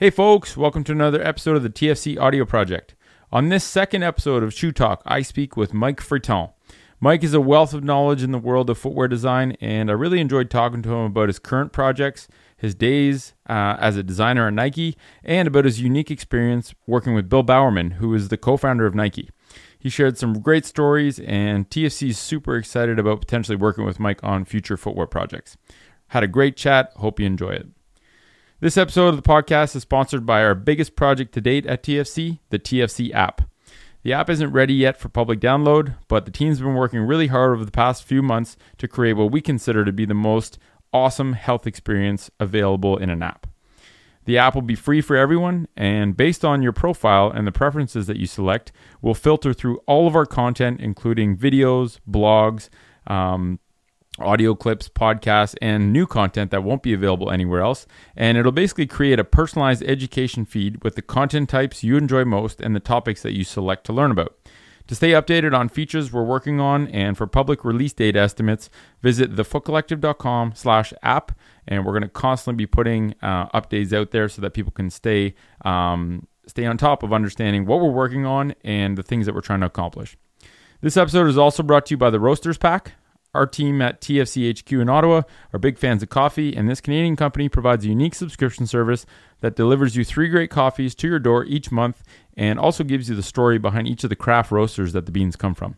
Hey, folks, welcome to another episode of the TFC Audio Project. On this second episode of Shoe Talk, I speak with Mike Friton. Mike is a wealth of knowledge in the world of footwear design, and I really enjoyed talking to him about his current projects, his days uh, as a designer at Nike, and about his unique experience working with Bill Bowerman, who is the co founder of Nike. He shared some great stories, and TFC is super excited about potentially working with Mike on future footwear projects. Had a great chat. Hope you enjoy it. This episode of the podcast is sponsored by our biggest project to date at TFC, the TFC app. The app isn't ready yet for public download, but the team's been working really hard over the past few months to create what we consider to be the most awesome health experience available in an app. The app will be free for everyone, and based on your profile and the preferences that you select, we'll filter through all of our content, including videos, blogs, um, audio clips, podcasts, and new content that won't be available anywhere else. And it'll basically create a personalized education feed with the content types you enjoy most and the topics that you select to learn about. To stay updated on features we're working on and for public release date estimates, visit thefootcollective.com slash app. And we're going to constantly be putting uh, updates out there so that people can stay, um, stay on top of understanding what we're working on and the things that we're trying to accomplish. This episode is also brought to you by the Roasters Pack. Our team at TFC HQ in Ottawa are big fans of coffee, and this Canadian company provides a unique subscription service that delivers you three great coffees to your door each month and also gives you the story behind each of the craft roasters that the beans come from.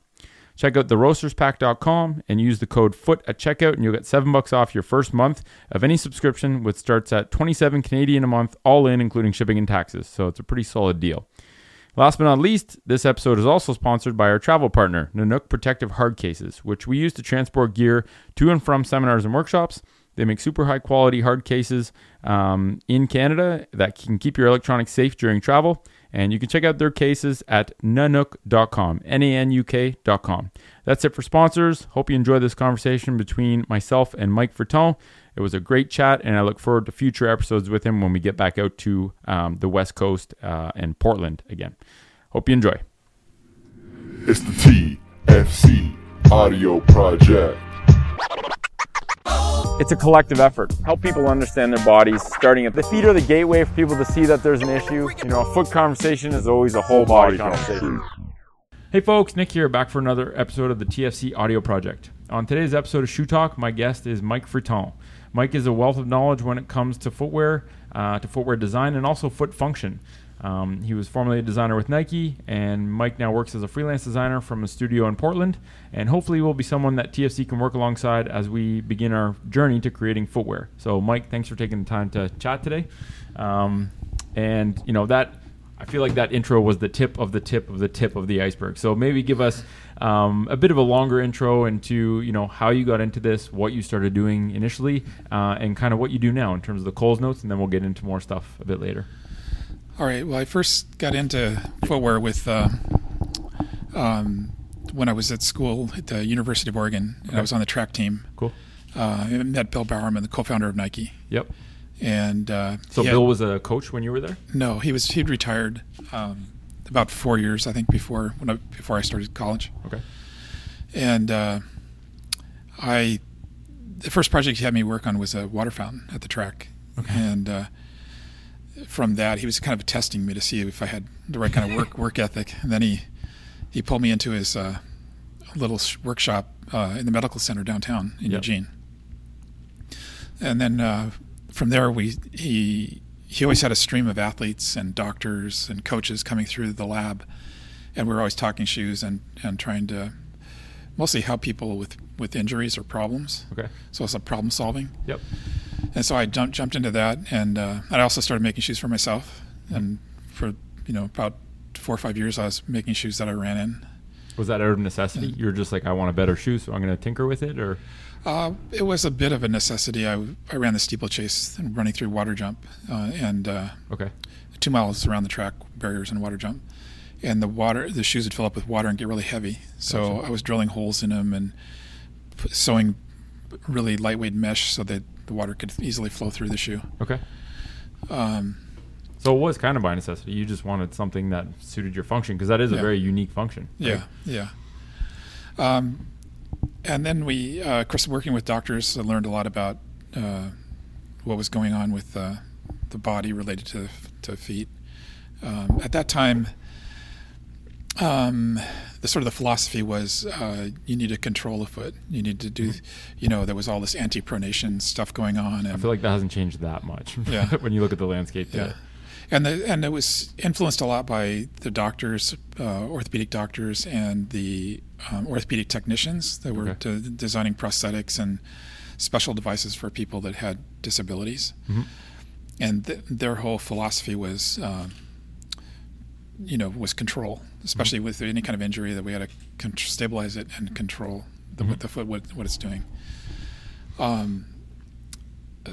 Check out theroasterspack.com and use the code FOOT at checkout, and you'll get seven bucks off your first month of any subscription, which starts at 27 Canadian a month, all in, including shipping and taxes. So it's a pretty solid deal. Last but not least, this episode is also sponsored by our travel partner, Nanuk Protective Hard Cases, which we use to transport gear to and from seminars and workshops. They make super high quality hard cases um, in Canada that can keep your electronics safe during travel. And you can check out their cases at nanuk.com, N A N U K.com. That's it for sponsors. Hope you enjoyed this conversation between myself and Mike Friton. It was a great chat, and I look forward to future episodes with him when we get back out to um, the West Coast uh, and Portland again. Hope you enjoy. It's the TFC Audio Project. It's a collective effort. Help people understand their bodies, starting at the feet are the gateway for people to see that there's an issue. You know, a foot conversation is always a whole body conversation. Hey folks, Nick here, back for another episode of the TFC Audio Project. On today's episode of Shoe Talk, my guest is Mike Friton. Mike is a wealth of knowledge when it comes to footwear, uh, to footwear design, and also foot function. Um, he was formerly a designer with Nike, and Mike now works as a freelance designer from a studio in Portland. And hopefully, will be someone that TFC can work alongside as we begin our journey to creating footwear. So, Mike, thanks for taking the time to chat today. Um, and you know that I feel like that intro was the tip of the tip of the tip of the iceberg. So maybe give us um, a bit of a longer intro into you know how you got into this, what you started doing initially, uh, and kind of what you do now in terms of the Coles notes, and then we'll get into more stuff a bit later. All right. Well, I first got into footwear with uh, um, when I was at school at the University of Oregon, and Okay. I was on the track team. Cool. Uh, I met Bill Bowerman, the co-founder of Nike, Yep. and uh, So he had- Bill was a coach when you were there. no, he was he'd retired um, about four years, I think, before when I, before I started college, Okay. and uh, I the first project he had me work on was a water fountain at the track, Okay. and uh, from that he was kind of testing me to see if I had the right kind of work work ethic, and then he he pulled me into his uh, little sh- workshop uh, in the medical center downtown in Yep. Eugene, and then uh, from there we he he always had a stream of athletes and doctors and coaches coming through the lab, and we were always talking shoes and and trying to mostly help people with with injuries or problems. Okay. So it's a problem solving. Yep. And so I jumped jumped into that, and uh, I also started making shoes for myself. And for you know about four or five years, I was making shoes that I ran in. Was that out of necessity? You're just like, I want a better shoe, so I'm going to tinker with it, or Uh, it was a bit of a necessity. I, I ran the steeplechase and running through water jump, uh, and uh, okay. two miles around the track, barriers and water jump. And the water, the shoes would fill up with water and get really heavy. So Gotcha. I was drilling holes in them and p- sewing really lightweight mesh so that the water could easily flow through the shoe. Okay. Um, So it was kind of by necessity. You just wanted something that suited your function because that is a Yeah. very unique function. right? Yeah, yeah. Um, and then we, uh, of course, working with doctors, I learned a lot about uh, what was going on with uh, the body related to to feet. Um, at that time, um, the sort of the philosophy was uh, you need to control a foot. You need to do, you know, there was all this anti-pronation stuff going on, and I feel like that hasn't changed that much. Yeah. when you look at the landscape yeah, today. And the and it was influenced a lot by the doctors, uh, orthopedic doctors, and the um, orthopedic technicians that were Okay. de- designing prosthetics and special devices for people that had disabilities. Mhm. And th- their whole philosophy was, um, you know, was control, especially Mm-hmm. with any kind of injury that we had to con- stabilize it and control the, Mhm. the foot what, what it's doing. Um, uh,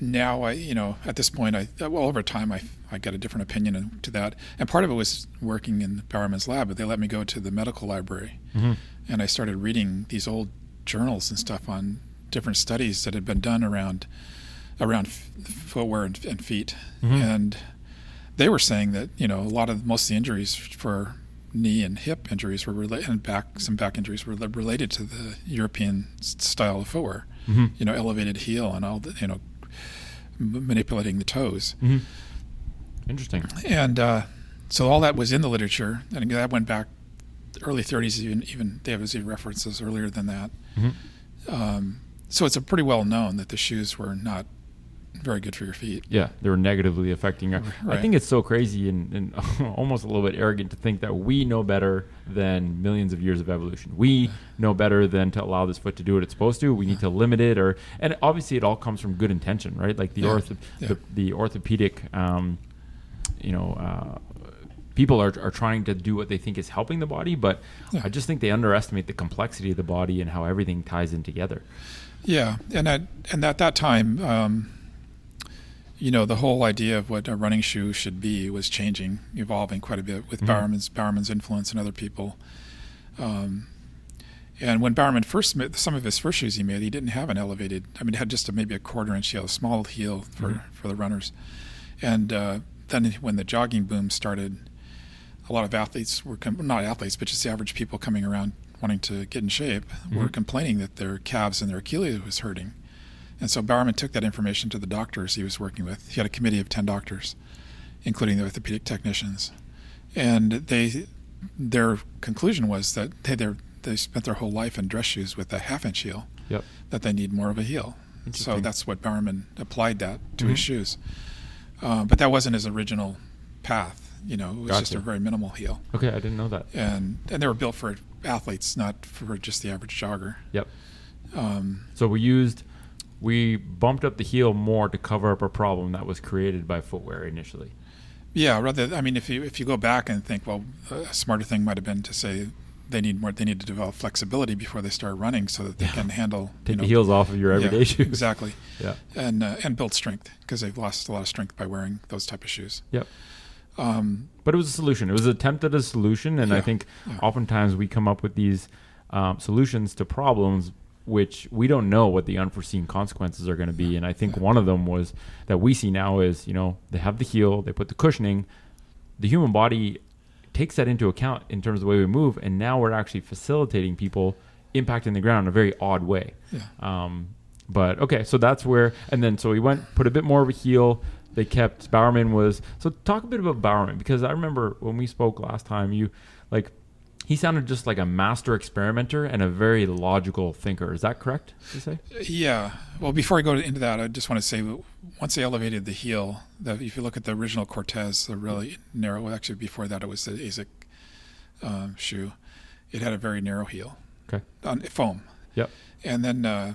now I, you know, at this point, I well over time I I got a different opinion to that, and part of it was working in Bowerman's lab, but they let me go to the medical library, Mhm. and I started reading these old journals and stuff on different studies that had been done around around f- footwear and, and feet, Mhm. and they were saying that you know a lot of most of the injuries for knee and hip injuries were related, and back some back injuries were related to the European style of footwear Mhm. you know, elevated heel and all the, you know, manipulating the toes. Mhm. Interesting. And uh, so all that was in the literature, and that went back early 30s. Even even they have references earlier than that. Mhm. Um, so it's a pretty well known that the shoes were not very good for your feet. Yeah, they were negatively affecting. Our, I think it's so crazy and, and almost a little bit arrogant to think that we know better than millions of years of evolution. We know better than to allow this foot to do what it's supposed to. We need to limit it, or and obviously it all comes from good intention, right? Like the Yeah. ortho, Yeah. the, the orthopedic, um, you know. Uh, People are, are trying to do what they think is helping the body, but Yeah. I just think they underestimate the complexity of the body and how everything ties in together. Yeah, and at and at that time, um, you know, the whole idea of what a running shoe should be was changing, evolving quite a bit with Mhm. Bowerman's Bowerman's influence and other people. Um, and when Bowerman first made some of his first shoes he made, he didn't have an elevated. I mean, he had just a, maybe a quarter inch heel, a small heel for Mhm. for the runners. And uh, then when the jogging boom started, a lot of athletes were com- not athletes, but just the average people coming around wanting to get in shape were Mhm. complaining that their calves and their Achilles was hurting. And so Bowerman took that information to the doctors he was working with. He had a committee of 10 doctors, including the orthopedic technicians. And they their conclusion was that they they're- they spent their whole life in dress shoes with a half inch heel, Yep. that they need more of a heel. So that's what Bowerman applied that to his Mhm. shoes. Um, but that wasn't his original path. You know, it was just a very minimal heel. Okay, I didn't know that. And, and they were built for athletes, not for just the average jogger. Yep. Um, So we used, we bumped up the heel more to cover up a problem that was created by footwear initially. Yeah, rather. I mean, if you if you go back and think, well, a smarter thing might have been to say they need more. They need to develop flexibility before they start running, so that they Yeah. can handle Take you know, the heels off of your yeah, everyday shoes. Exactly, Yeah. and uh, and build strength because they've lost a lot of strength by wearing those type of shoes. Yep. Um, But it was a solution. It was an attempt at a solution, and I think Yeah. oftentimes we come up with these um, solutions to problems which we don't know what the unforeseen consequences are going to be. And I think one of them was that we see now is you know they have the heel, they put the cushioning, the human body takes that into account in terms of the way we move, and now we're actually facilitating people impacting the ground in a very odd way. yeah, Um, but okay, so that's where, and then so we went put a bit more of a heel. They kept Bowerman was so talk a bit about Bowerman because I remember when we spoke last time, you like he sounded just like a master experimenter and a very logical thinker. Is that correct? You say? yeah. Well, before I go into that, I just want to say once they elevated the heel, that if you look at the original Cortez, the really narrow. well, Actually, before that, it was the ASIC um, shoe. It had a very narrow heel Okay. on foam. Yep. and then uh,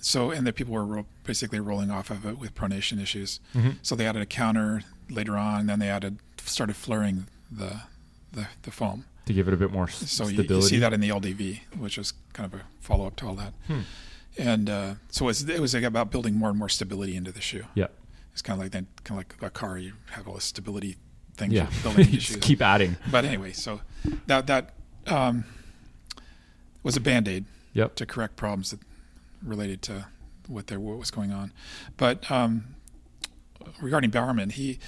so and the people were ro- basically rolling off of it with pronation issues. Mhm. So they added a counter later on. Then they added started fluring the the, the foam. To give it a bit more So you, stability. you see that in the LDV, which was kind of a follow up to all that. Hmm. And uh, so it was, it was like about building more and more stability into the shoe. Yeah. It's kind of like that, kind of like a car. You have all this stability things Yeah. building into You shoes. keep adding. But anyway, so that that um, was a band aid Yep. to correct problems that related to what there what was going on. But um, regarding Bowerman, he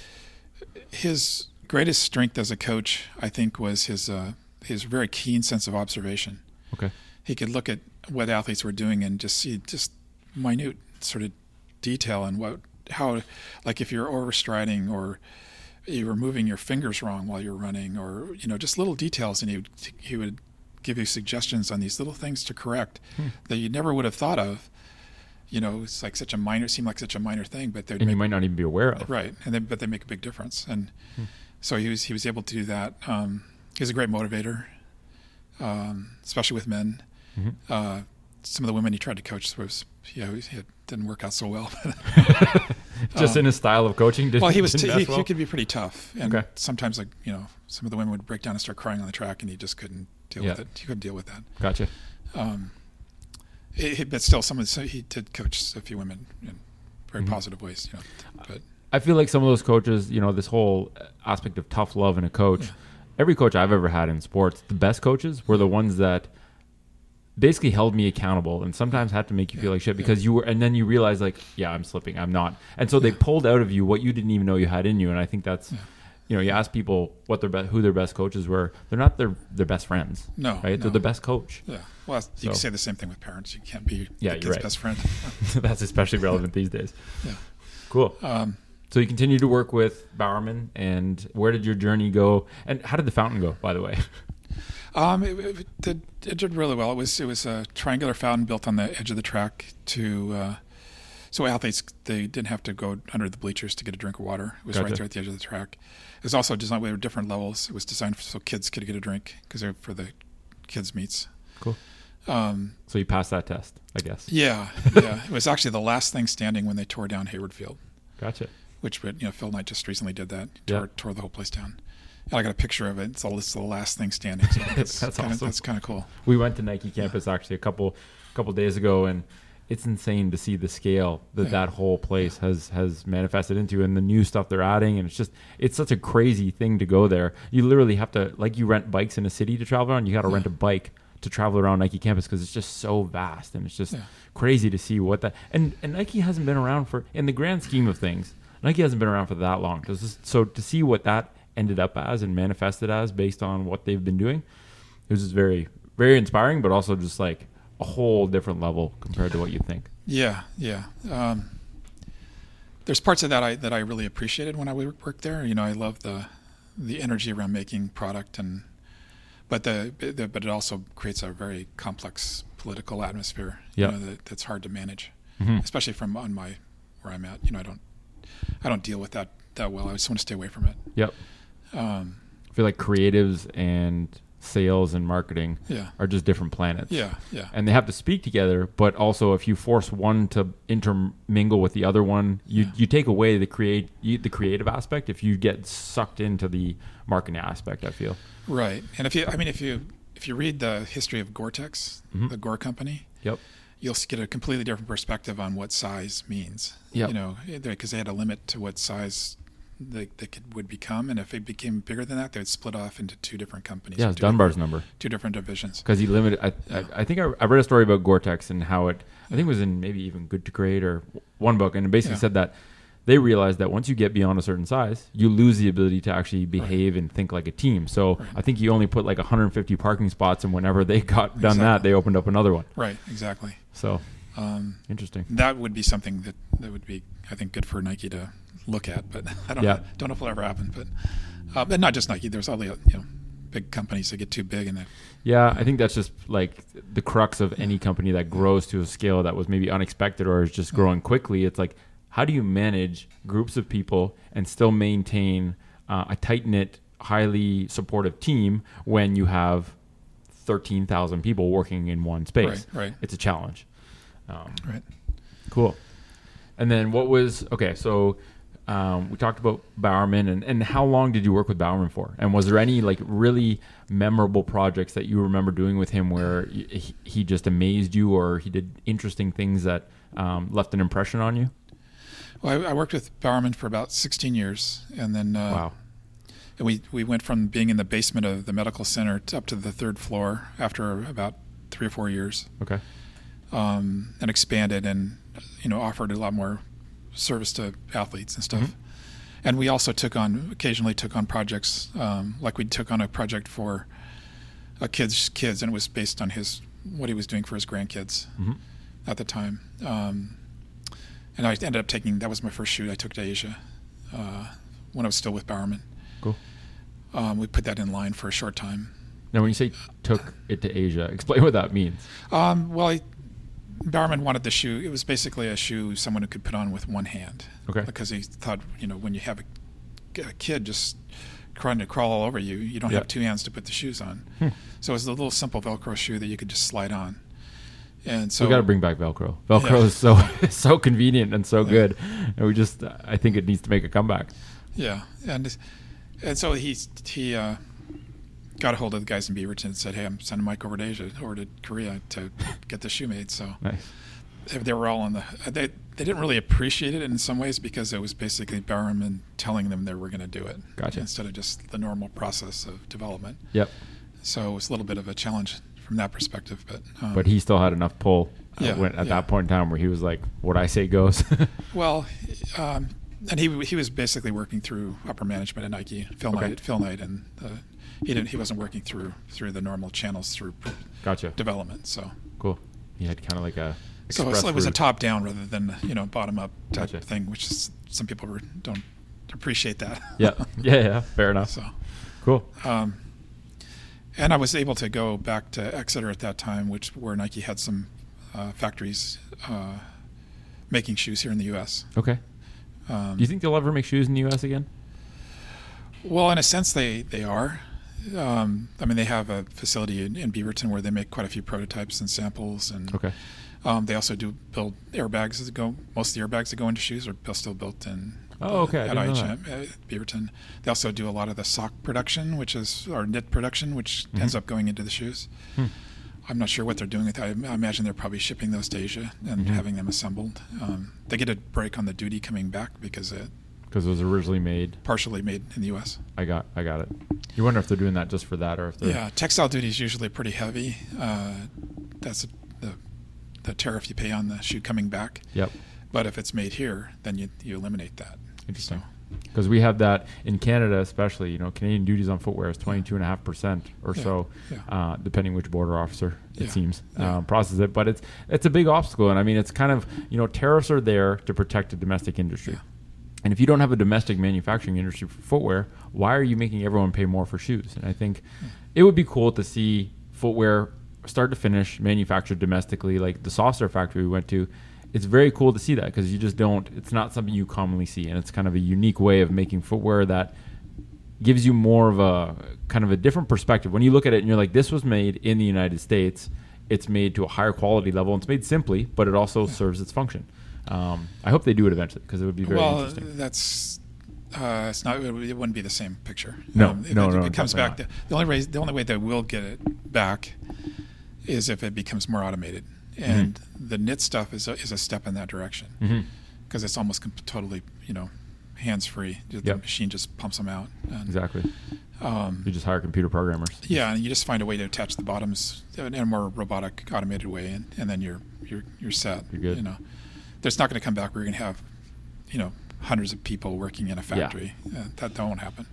his greatest strength as a coach, I think, was his uh, his very keen sense of observation. Okay. He could look at what athletes were doing and just see just minute sort of detail and what how, like if you're overstriding or you were moving your fingers wrong while you're running, or you know, just little details, and he would, he would give you suggestions on these little things to correct Hmm. that you never would have thought of. You know, it's like such a minor, seemed like such a minor thing, but they'd And you might not even be aware of. right, and then but they make a big difference, and Hmm. So he was he was able to do that. Um, he's a great motivator, um, especially with men. Mhm. Uh, some of the women he tried to coach was you know, it didn't work out so well. Just in his style of coaching. Um, well, he was t- he, well? he could be pretty tough, and Okay. sometimes like you know some of the women would break down and start crying on the track, and he just couldn't deal with Yeah. it. He couldn't deal with that. Gotcha. Um, it, it- but still, some of the, so he did coach a few women in very Mhm. positive ways. You know, but I feel like some of those coaches, you know, this whole aspect of tough love in a coach. Yeah. Every coach I've ever had in sports, the best coaches were the ones that basically held me accountable and sometimes had to make you feel like shit yeah. because you were and then you realize like yeah i'm slipping i'm not and so they pulled out of you what you didn't even know you had in you and i think that's Yeah. you know you ask people what their be- who their best coaches were they're not their their best friends no, right no. they're the best coach Yeah. Well, you So- can say the same thing with parents. You can't be Yeah, the kid's right. best friend. that's especially relevant these days Yeah. cool Um, so you continued to work with bowerman and where did your journey go and how did the fountain go by the way um, it, it, did, it did really well. It was it was a triangular fountain built on the edge of the track to uh, so athletes they didn't have to go under the bleachers to get a drink of water. It was Gotcha. right there at the edge of the track. It was also designed with different levels. It was designed so kids could get a drink because they're for the kids meets. Cool. Um, so you passed that test i guess yeah, yeah. It was actually the last thing standing when they tore down Hayward Field. gotcha which would you know Phil Knight just recently did that Yeah. tore, tore the whole place down. And I got a picture of it. It's the, it's the last thing standing. So that's, That's kinda, awesome. That's kind of cool. we went to Nike campus actually a couple couple days ago, and it's insane to see the scale that Yeah. that whole place has has manifested into, and the new stuff they're adding, and it's just it's such a crazy thing to go there. You literally have to like you rent bikes in a city to travel around. You got to Yeah. rent a bike to travel around Nike campus because it's just so vast, and it's just Yeah. crazy to see what that and and Nike hasn't been around for in the grand scheme of things. Nike hasn't been around for that long. this- So to see what that ended up as and manifested as based on what they've been doing, it was just very, very inspiring, but also just like a whole different level compared to what you think. Yeah, yeah. Um, there's parts of that I that I really appreciated when I worked there. You know, I love the the energy around making product and but the, the but it also creates a very complex political atmosphere. Yeah. You know, that, that's hard to manage, Mhm. especially from on my where I'm at. You know, I don't I don't deal with that that well. I just want to stay away from it. Yep. Um, I feel like creatives and sales and marketing yeah, are just different planets. yeah, yeah. And they have to speak together, but also if you force one to intermingle with the other one, you, Yeah. you take away the create you, the creative aspect if you get sucked into the marketing aspect. I feel. Right. And if you, I mean, if you if you read the history of Gore-Tex, Mhm. the Gore Company, Yep. You'll get a completely different perspective on what size means. Yep. You know, eh, because they had a limit to what size they, they could, would become, and if it became bigger than that, they would split off into two different companies. Yeah, Dunbar's number. Two different divisions. because he limited. I, Yeah. I, I think I, I read a story about Gore-Tex and how it. I think it was in maybe even Good to Great or one book, and it basically Yeah. said that they realized that once you get beyond a certain size, you lose the ability to actually behave and think like a team. So Right. I think you only put like 150 parking spots, and whenever they got done that, they opened up another one. Right. Exactly. So Um, interesting. that would be something that that would be, I think, good for Nike to look at. But I don't Yeah. know, don't know if it'll ever happen. But uh, but not just Nike. There's all the you know big companies that get too big and they Yeah, I think that's just like the crux of any company that grows to a scale that was maybe unexpected or is just growing quickly. It's like, how do you manage groups of people and still maintain uh, a tight knit, highly supportive team when you have 13,000 people working in one space? Right, right. It's a challenge. Um, right. Cool. And then what was okay? So um, we talked about Bowerman, and, and how long did you work with Bowerman for? And was there any like really memorable projects that you remember doing with him where he, he just amazed you, or he did interesting things that um, left an impression on you? Well, I, I worked with Bowerman for about 16 years, and then uh, wow. and we we went from being in the basement of the medical center to up to the third floor after about three or four years, Okay. um, and expanded and you know offered a lot more service to athletes and stuff. Mhm. And we also took on occasionally took on projects um, like we took on a project for a kid's kids, and it was based on his what he was doing for his grandkids hmm at the time. Um, and I ended up taking that was my first shoot I took to Asia uh, when I was still with Bowerman. Cool. Um, we put that in line for a short time. Now, when you say took it to Asia, explain what that means. Um, well, I, Bowerman wanted the shoe. It was basically a shoe someone who could put on with one hand. Okay. Because he thought, you know, when you have a, a kid just trying to crawl all over you, you don't Yeah. have two hands to put the shoes on. Hmm. So it was a little simple Velcro shoe that you could just slide on. And so we got to bring back Velcro. Velcro Yeah. is so so convenient and so good, and we just I think it needs to make a comeback. Yeah, and and so he he uh, got a hold of the guys in Beaverton and said, "Hey, I'm sending Mike over to Asia or to Korea to get the shoe made." So Nice. they, they were all on the they they didn't really appreciate it in some ways because it was basically Bowerman telling them they were going to do it, Gotcha. instead of just the normal process of development. Yep. So it was a little bit of a challenge from that perspective, but um, But he still had enough pull uh, Yeah, when, at yeah. that point in time where he was like, "What I say goes." Well, um, and he he was basically working through upper management at Nike, Phil Okay. Knight, Phil Knight, and uh, he didn't he wasn't working through through the normal channels through gotcha. development. So Cool. He had kind of like a. so it was a top down rather than you know bottom up type Gotcha. thing, which is, some people don't appreciate that. Yeah. Yeah. Yeah. Fair enough. so. Cool. Um, and I was able to go back to Exeter at that time, which where Nike had some uh, factories uh, making shoes here in the U.S. Okay. Um, Do you think they'll ever make shoes in the U.S. again? Well, in a sense, they they are. Um, I mean, they have a facility in, in Beaverton where they make quite a few prototypes and samples, and Okay. um, they also do build airbags that go. Most of the airbags that go into shoes are still built in. Oh, okay. I At IHM, uh, Beaverton. They also do a lot of the sock production, which is or knit production, which Mhm. ends up going into the shoes. Hmm. I'm not sure what they're doing with that. I imagine they're probably shipping those to Asia and Mhm. having them assembled. Um, they get a break on the duty coming back because it Because it was originally made. partially made in the U.S. I got. I got it. You wonder if they're doing that just for that, or if they're. Yeah, textile duty is usually pretty heavy. Uh, that's the the tariff you pay on the shoe coming back. Yep. But if it's made here, then you you eliminate that. Interesting. Because we have that in Canada, especially. You know, Canadian duties on footwear is twenty two and a half percent or Yeah, so, yeah. Uh, depending which border officer it Yeah, seems um, processes it. But it's it's a big obstacle, and I mean, it's kind of you know tariffs are there to protect the domestic industry. And if you don't have a domestic manufacturing industry for footwear, why are you making everyone pay more for shoes? And I think it would be cool to see footwear start to finish manufactured domestically, like the Softstar factory we went to. It's very cool to see that because you just don't. It's not something you commonly see, and it's kind of a unique way of making footwear that gives you more of a kind of a different perspective. When you look at it and you're like, this was made in the United States. It's made to a higher quality level. and It's made simply, but it also serves its function. Um, I hope they do it eventually because it would be very well, interesting. that's uh, it's not. It wouldn't be the same picture. No, it, no, it, no, It comes back. The, the only way the only way they will get it back is if it becomes more automated, and the knit stuff is a, is a step in that direction because it's almost com- totally you know hands free. The Yep. machine just pumps them out. And, Exactly. Um, You just hire computer programmers. yeah, and you just find a way to attach the bottoms in a more robotic, automated way, and, and then you're you're you're set. You're good. You know, there's not going to come back where you're going to have, you know, hundreds of people working in a factory. Uh, that that won't happen.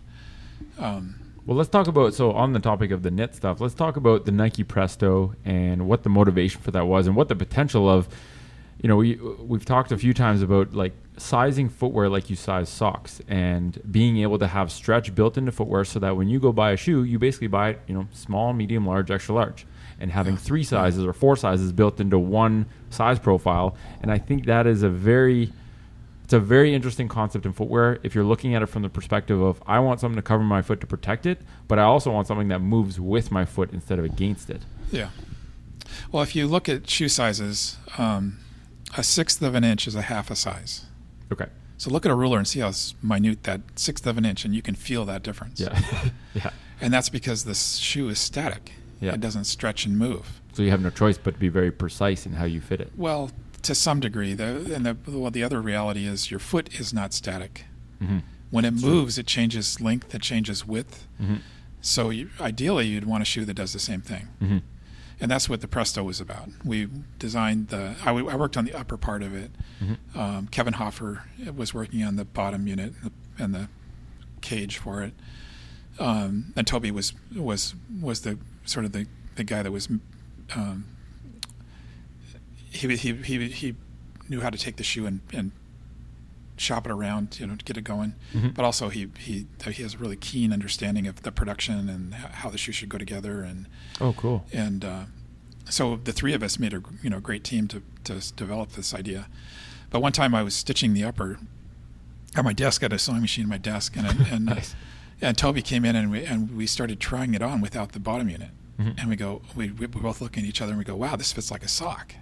Um, Well, let's talk about so on the topic of the knit stuff. Let's talk about the Nike Presto and what the motivation for that was, and what the potential of. You know, we we've talked a few times about like sizing footwear like you size socks, and being able to have stretch built into footwear so that when you go buy a shoe, you basically buy it, you know, small, medium, large, extra large, and having three sizes or four sizes built into one size profile. And I think that is a very it's a very interesting concept in footwear if you're looking at it from the perspective of I want something to cover my foot to protect it, but I also want something that moves with my foot instead of against it. yeah. Well, if you look at shoe sizes, um, a sixth of an inch is a half a size. Okay. So look at a ruler and see how minute that sixth of an inch, and you can feel that difference. Yeah. yeah. And that's because the shoe is static. Yeah. It doesn't stretch and move. So you have no choice but to be very precise in how you fit it. Well, to some degree, the, and the, well, the other reality is your foot is not static. Mm-hmm. When it moves, it changes length, it changes width. Mm-hmm. So you, ideally, you'd want a shoe that does the same thing, Mm-hmm. and that's what the Presto was about. We designed the. I, w- I worked on the upper part of it. Mm-hmm. Um, Kevin Hoffer was working on the bottom unit and the, and the cage for it, um, and Toby was was was the sort of the, the guy that was. Um, he, he he he knew how to take the shoe and, and shop it around, you know, to get it going. Mm-hmm. But also he he he has a really keen understanding of the production and how the shoe should go together and Oh, cool. and uh, so the three of us made a you know great team to to develop this idea. But one time I was stitching the upper at my desk at a sewing machine at my desk, and and Nice. and Toby came in and we and we started trying it on without the bottom unit, Mhm. and we go we we both looking at each other and we go wow this fits like a sock.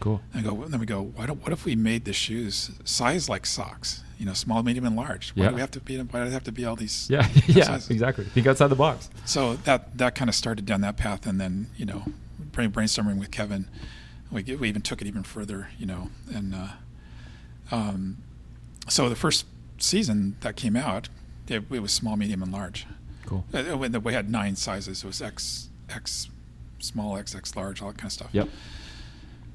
Cool. And I go then we go why don't what if we made the shoes size like socks you know small medium and large why Yeah. do we have to be why do they have to be all these Yeah, yeah, sizes? exactly. Think outside the box. so that that kind of started down that path, and then you know, brain, brainstorming with Kevin, we we even took it even further, you know, and uh, um, so the first season that came out, it, it was small, medium, and large. Cool. Uh, when we had nine sizes, it was X, X, small, X, X large, all that kind of stuff. Yep.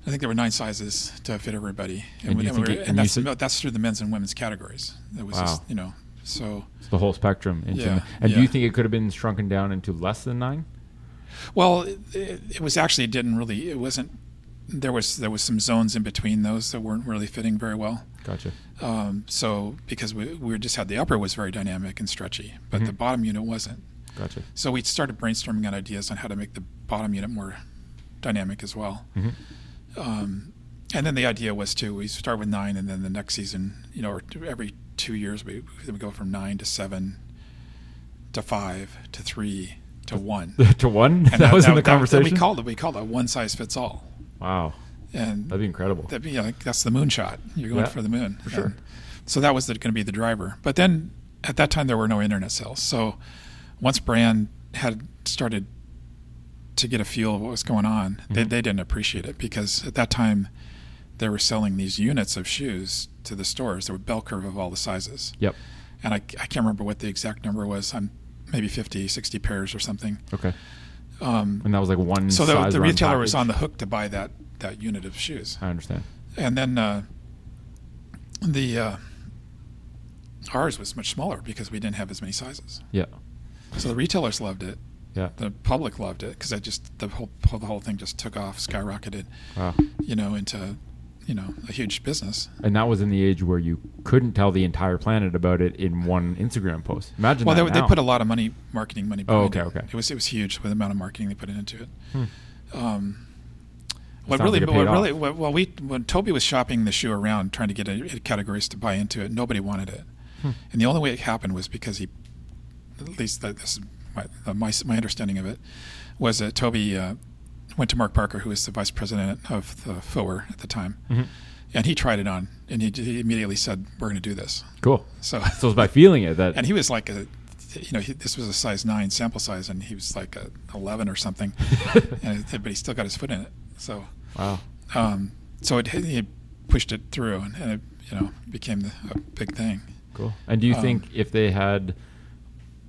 I think there were nine sizes to fit everybody, And we- do you think we it- were- and and that's that's through the men's and women's categories. It was just you know so. It's the whole spectrum. Into Yeah, and do you think it could have been shrunken down into less than nine? Well, it, it, it was actually it didn't really. It wasn't. There was there was some zones in between those that weren't really fitting very well. Gotcha. Um, so because we we just had the upper was very dynamic and stretchy, but the Mhm. bottom unit wasn't. Gotcha. So we started brainstorming on ideas on how to make the bottom unit more dynamic as well. hmm Um, and then the idea was to we start with nine, and then the next season, you know, or every two years we we go from nine to seven, to five to three to one. to one? And that, was in the that- conversation. we called it. We called it one size fits all. wow, And that'd be incredible. that'd be like that's the moonshot. You're going Yeah, for the moon for sure. And so that was going to be the driver. But then at that time there were no internet sales. So once brand had started to get a feel of what was going on, they, Mhm. they didn't appreciate it because at that time they were selling these units of shoes to the stores. There were bell curve of all the sizes. Yep. And I, I can't remember what the exact number was. I'm maybe 50, 60 pairs or something. Okay. Um, And that was like one. so the, the retailer was on the hook to buy that that unit of shoes, I understand. and then uh, the uh, ours was much smaller because we didn't have as many sizes. Yeah. So the retailers loved it, Yeah. the public loved it because I just the whole the whole thing just took off, skyrocketed, Wow. you know, into you know a huge business. And that was in the age where you couldn't tell the entire planet about it in one Instagram post. Imagine Well, that they, they put a lot of money, marketing money. Oh, behind okay, it. okay. It was it was huge with the amount of marketing they put into it. Hmm. Um, what really, like what really, what, well, we when Toby was shopping the shoe around, trying to get a, categories to buy into it, nobody wanted it, Hmm. and the only way it happened was because he, at least that, this is my, uh, my my understanding of it, was that Toby uh, went to Mark Parker, who was the vice president of the footwear at the time, Mhm. and he tried it on, and he, he immediately said, "We're going to do this." Cool. So, So it's by feeling it that. and he was like a, you know, he, this was a size nine sample size, and he was like a eleven or something, and it, but he still got his foot in it. So, wow. um, so it he pushed it through, and, and it you know became the, a big thing. Cool. And do you Um, think if they had,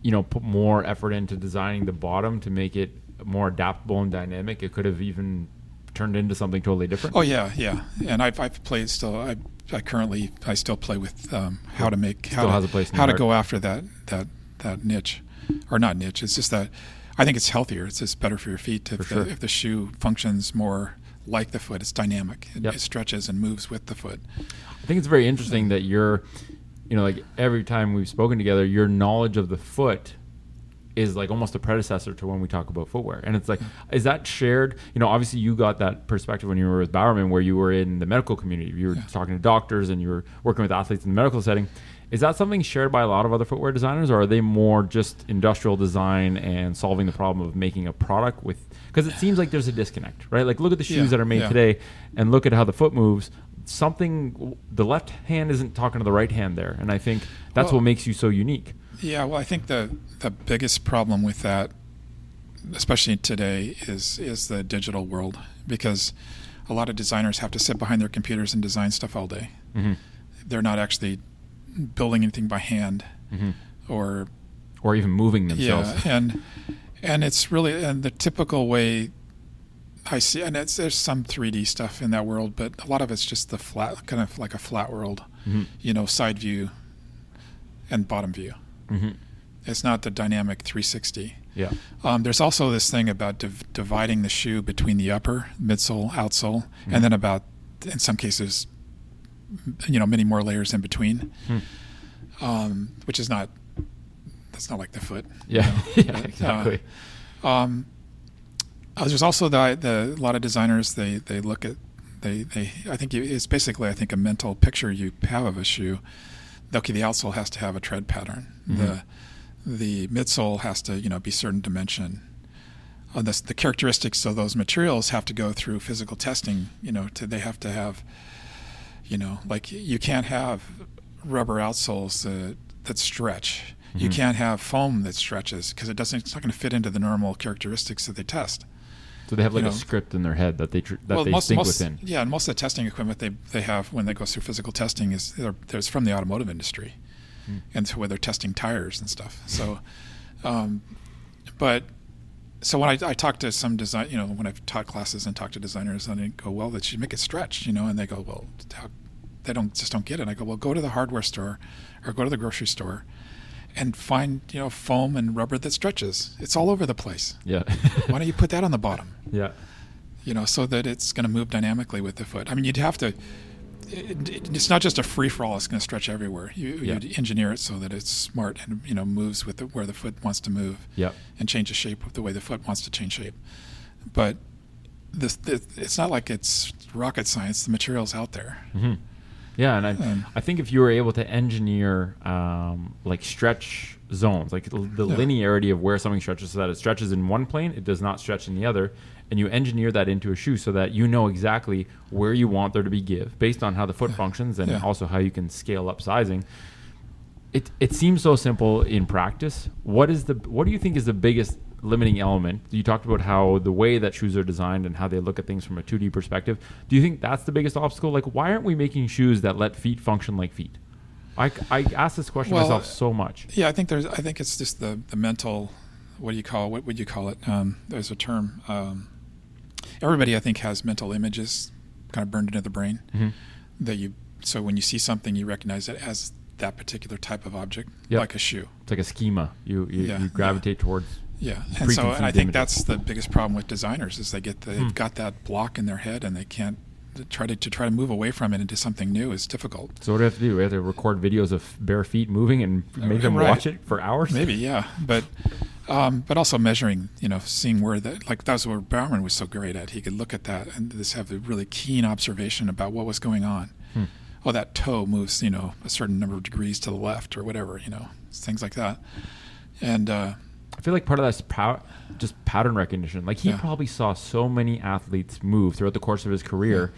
you know, put more effort into designing the bottom to make it more adaptable and dynamic, it could have even turned into something totally different? Oh yeah, yeah, and I've I've played still. I I currently I still play with um, how to make how Still to, has a place how to go after that that that niche, or not niche. It's just that I think it's healthier. It's just better for your feet if For sure. the, if the shoe functions more like the foot. It's dynamic. It, Yep. it stretches and moves with the foot. I think it's very interesting that you're, you know, like every time we've spoken together, your knowledge of the foot is like almost a predecessor to when we talk about footwear. And it's like, is that shared? You know, obviously you got that perspective when you were with Bowerman, where you were in the medical community. You were Yeah. talking to doctors and you were working with athletes in the medical setting. Is that something shared by a lot of other footwear designers, or are they more just industrial design and solving the problem of making a product with? Because it seems like there's a disconnect, right? Like, look at the shoes Yeah, that are made yeah. today, and look at how the foot moves. Something the left hand isn't talking to the right hand there, and I think that's Well- what makes you so unique. Yeah, well, I think the the biggest problem with that, especially today, is is the digital world because a lot of designers have to sit behind their computers and design stuff all day. hmm They're not actually building anything by hand hmm or Or even moving themselves. yeah, and and it's really and the typical way I see, and it's there's some 3D stuff in that world, but a lot of it's just the flat, kind of like a flat world, Mhm. you know, side view and bottom view. hmm It's not the dynamic 360. Yeah. Um, there's also this thing about div- dividing the shoe between the upper, midsole, outsole, Mhm. and then about, in some cases, you know, many more layers in between, Hmm. um, which is not. That's not like the foot. you Yeah, know. yeah, But, uh, exactly. um, uh, there's also the, the a lot of designers they they look at they they I think it's basically I think a mental picture you have of a shoe. Okay, the outsole has to have a tread pattern. The the midsole has to you know be certain dimension. Uh, the, the characteristics of those materials have to go through physical testing. You know, to, they have to have, you know, like you can't have rubber outsoles that, that stretch. You Mhm. can't have foam that stretches because it doesn't. It's not going to fit into the normal characteristics that they test. So they have like you a script in their head that they tr- that well, they most, think most, within. yeah, and most of the testing equipment they they have when they go through physical testing is there's from the automotive industry, Hmm. and so where they're testing tires and stuff. So, um, but so when I, I talk to some design, you know, when I've taught classes and talked to designers, and they go, well, that should make it stretch, you know, and they go, well, how, they don't just don't get it. And I go, well, go to the hardware store, or go to the grocery store, and find you know foam and rubber that stretches. It's all over the place. Yeah. Why don't you put that on the bottom? yeah. you know, so that it's going to move dynamically with the foot. I mean, you'd have to. It, it- it's not just a free for all; it's going to stretch everywhere. You, Yeah. You'd engineer it so that it's smart and you know moves with the, where the foot wants to move, Yep. and change the shape with the way the foot wants to change shape. But this, this it's not like it's rocket science. The material's out there. hmm Yeah, and I, Um, I think if you were able to engineer um, like stretch zones, like the, Yeah. linearity of where something stretches, so that it stretches in one plane, it does not stretch in the other, and you engineer that into a shoe so that you know exactly where you want there to be give based on how the foot functions and Yeah. also how you can scale up sizing. It it seems so simple in practice. What is the what do you think is the biggest limiting element? You talked about how the way that shoes are designed and how they look at things from a 2D perspective. Do you think that's the biggest obstacle? Like why aren't we making shoes that let feet function like feet? I, I ask this question Well, myself so much. Yeah, I think there's. I think it's just the the mental. What do you call? What would you call it? Um, there's a term. Um, everybody, I think, has mental images kind of burned into the brain Mhm. that you. So when you see something, you recognize it as that particular type of object, Yep. like a shoe. It's like a schema. You you, Yeah, you yeah. gravitate towards. Yeah, and so and I think that's the biggest problem with designers is they get the, they've Hmm. got that block in their head and they can't to try to to try to move away from it into something new is difficult. So what do we have to do? We have to record videos of bare feet moving and make them Right. watch it for hours. Maybe, yeah, but um, but also measuring, you know, seeing where that like that's what Bowerman was so great at. He could look at that and just have a really keen observation about what was going on. Hmm. Oh, that toe moves, you know, a certain number of degrees to the left or whatever, you know, things like that. And uh, I feel like part of that's pow- just pattern recognition. Like he Yeah. probably saw so many athletes move throughout the course of his career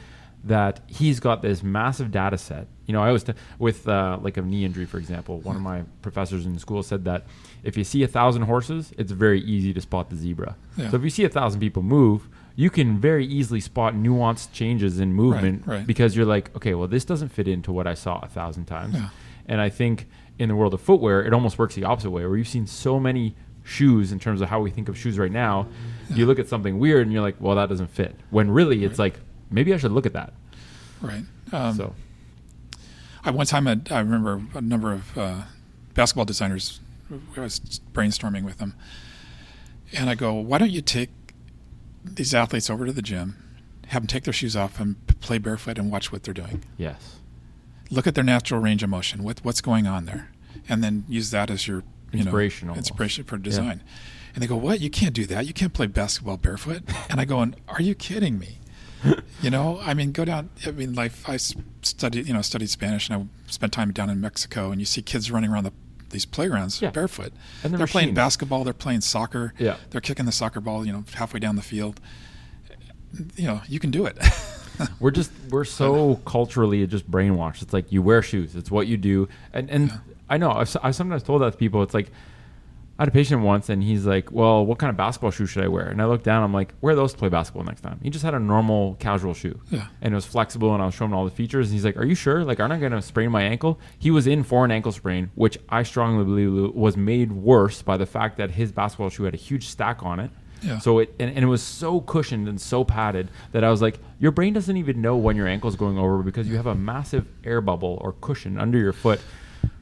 that he's got this massive data set. You know, I was t- with uh, like a knee injury, for example. One of my professors in school said that if you see a thousand horses, it's very easy to spot the zebra. Yeah. So if you see a thousand people move, you can very easily spot nuanced changes in movement right. because you're like, okay, well, this doesn't fit into what I saw a thousand times. Yeah. And I think in the world of footwear, it almost works the opposite way, where you've seen so many shoes in terms of how we think of shoes right now. You look at something weird and you're like, well, that doesn't fit. When really it's like, maybe I should look at that. right. Um, so, I one time I, I remember a number of uh, basketball designers. I was brainstorming with them, and I go, "Why don't you take these athletes over to the gym, have them take their shoes off and play barefoot and watch what they're doing? yes. Look at their natural range of motion. What what's going on there, and then use that as your you Inspiration know, inspiration for design." And they go, "What? You can't do that. You can't play basketball barefoot." And I go, "Are you kidding me?" you know, I mean, go down. I mean, like I studied, you know, studied Spanish, and I spent time down in Mexico, and you see kids running around the, these playgrounds Yeah. barefoot. And they're they're playing basketball. They're playing soccer. Yeah. they're kicking the soccer ball, you know, halfway down the field. You know, you can do it. We're just we're so culturally just brainwashed. It's like you wear shoes. It's what you do. And and I know I've, I've sometimes told that to people. It's like I had a patient once, and he's like, "Well, what kind of basketball shoe should I wear?" And I looked down. I'm like, "Wear those to play basketball next time." He just had a normal casual shoe, Yeah. and it was flexible, and I was showing him all the features. And he's like, "Are you sure? Like, aren't I going to sprain my ankle?" He was in for an ankle sprain, which I strongly believe was made worse by the fact that his basketball shoe had a huge stack on it. Yeah. So it and, and it was so cushioned and so padded that I was like, your brain doesn't even know when your ankle's going over because you have a massive air bubble or cushion under your foot.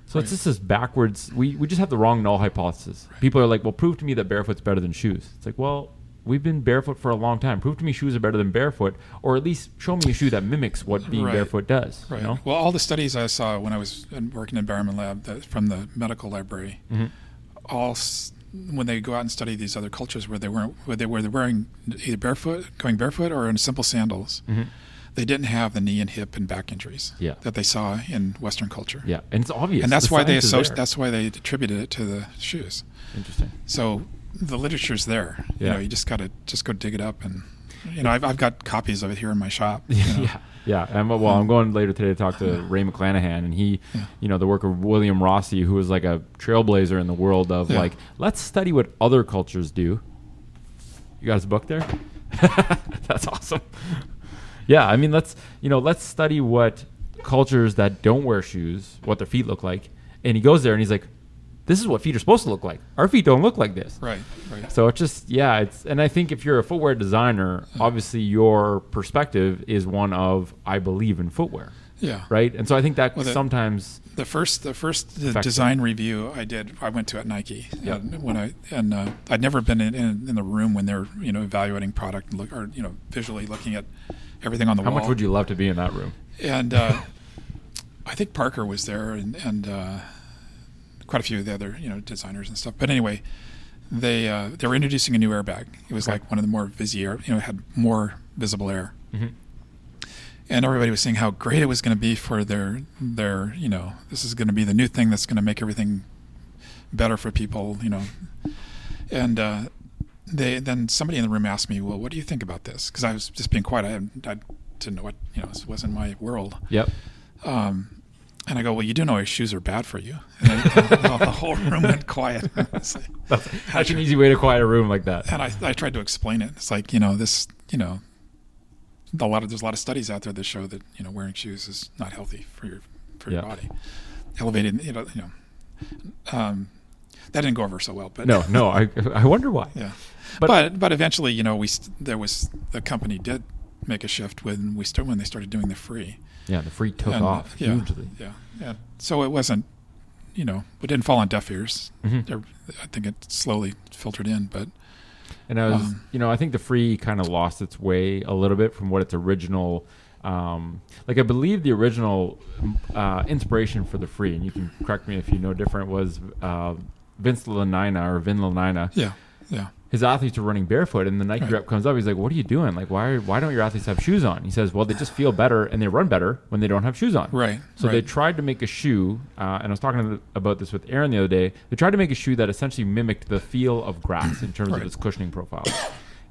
So it's just this backwards. We, we just have the wrong null hypothesis. People are like, well, prove to me that barefoot's better than shoes. It's like, well, we've been barefoot for a long time. Prove to me shoes are better than barefoot, or at least show me a shoe that mimics what being Right. barefoot does. Right. You know? Well, all the studies I saw when I was working in Bowerman Lab that, from the medical library, Mm-hmm. all s- when they go out and study these other cultures where they weren't where they were wearing either barefoot, going barefoot, or in simple sandals, they didn't have the knee and hip and back injuries. Yeah. that they saw in Western culture. Yeah, and it's obvious, And that's The why they associ- that's why they attributed it to the shoes. interesting. So the literature's there. You Yeah. know, you just got to just go dig it up and you know, I've, I've got copies of it here in my shop. you know. yeah, yeah. And well, I'm going later today to talk to Ray McClanahan, and he, you know, the work of William Rossi, who was like a trailblazer in the world of Yeah. like, let's study what other cultures do. You guys book there? That's awesome. Yeah, I mean, let's you know, let's study what cultures that don't wear shoes, what their feet look like. And he goes there and he's like, "This is what feet are supposed to look like. Our feet don't look like this." Right, right. So it's just yeah, it's and I think if you're a footwear designer, obviously your perspective is one of I believe in footwear, Yeah. right? And so I think that Well, the- sometimes The first, the first design review I did, I went to at Nike. Yep. And when I and uh, I'd never been in, in, in the room when they're you know evaluating product and look or you know visually looking at everything on the how wall. much would you love to be in that room? And uh, I think Parker was there and and uh, quite a few of the other you know designers and stuff. But anyway, they uh, they were introducing a new airbag. It was Okay. like one of the more visier, you know, had more visible air. Mhm. And everybody was saying how great it was going to be for their their you know this is going to be the new thing that's going to make everything better for people you know. And uh, they then somebody in the room asked me, well, what do you think about this? Because I was just being quiet. I, I didn't know what you know. This wasn't my world. Yep. Um, and I go, well, you do know your shoes are bad for you. And, then, and the whole room went quiet. Like- That's, that's an easy way to quiet a room like that. and I, I tried to explain it. It's like you know this, you know, a lot of there's a lot of studies out there that show that you know wearing shoes is not healthy for your for your Yeah. body. Elevated, you know, you know, um, that didn't go over so well. But No, no, I I wonder why. yeah. But- But, but eventually, you know, we st- there was the company did make a shift when we start when they started doing the free. Yeah, the free took And, uh, off yeah, hugely. Yeah, yeah. So it wasn't, you know, it didn't fall on deaf ears. Mhm. I think it slowly filtered in, but And I was, Um, you know, I think the free kind of lost its way a little bit from what its original, um, like I believe the original uh, inspiration for the free, and you can correct me if you know different, was uh, Vince Lananna or Vin Lananna. yeah, yeah, His athletes were running barefoot, and the Nike Right. rep comes up. He's like, "What are you doing? Like, why why don't your athletes have shoes on?" He says, "Well, they just feel better and they run better when they don't have shoes on." right. So right. they tried to make a shoe, uh, and I was talking the- about this with Aaron the other day. They tried to make a shoe that essentially mimicked the feel of grass in terms of its cushioning profile.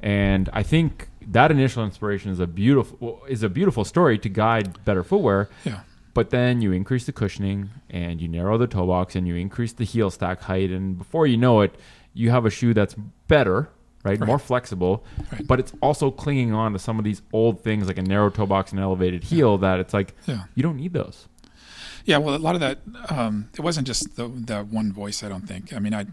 And I think that initial inspiration is a beautiful is a beautiful story to guide better footwear. yeah, But then you increase the cushioning and you narrow the toe box and you increase the heel stack height, and before you know it, you have a shoe that's better, right? Right. More flexible, Right. but it's also clinging on to some of these old things like a narrow toe box and elevated heel that it's like yeah, you don't need those. yeah. Well, a lot of that. Um, it wasn't just the, that one voice. I don't think. I mean, I.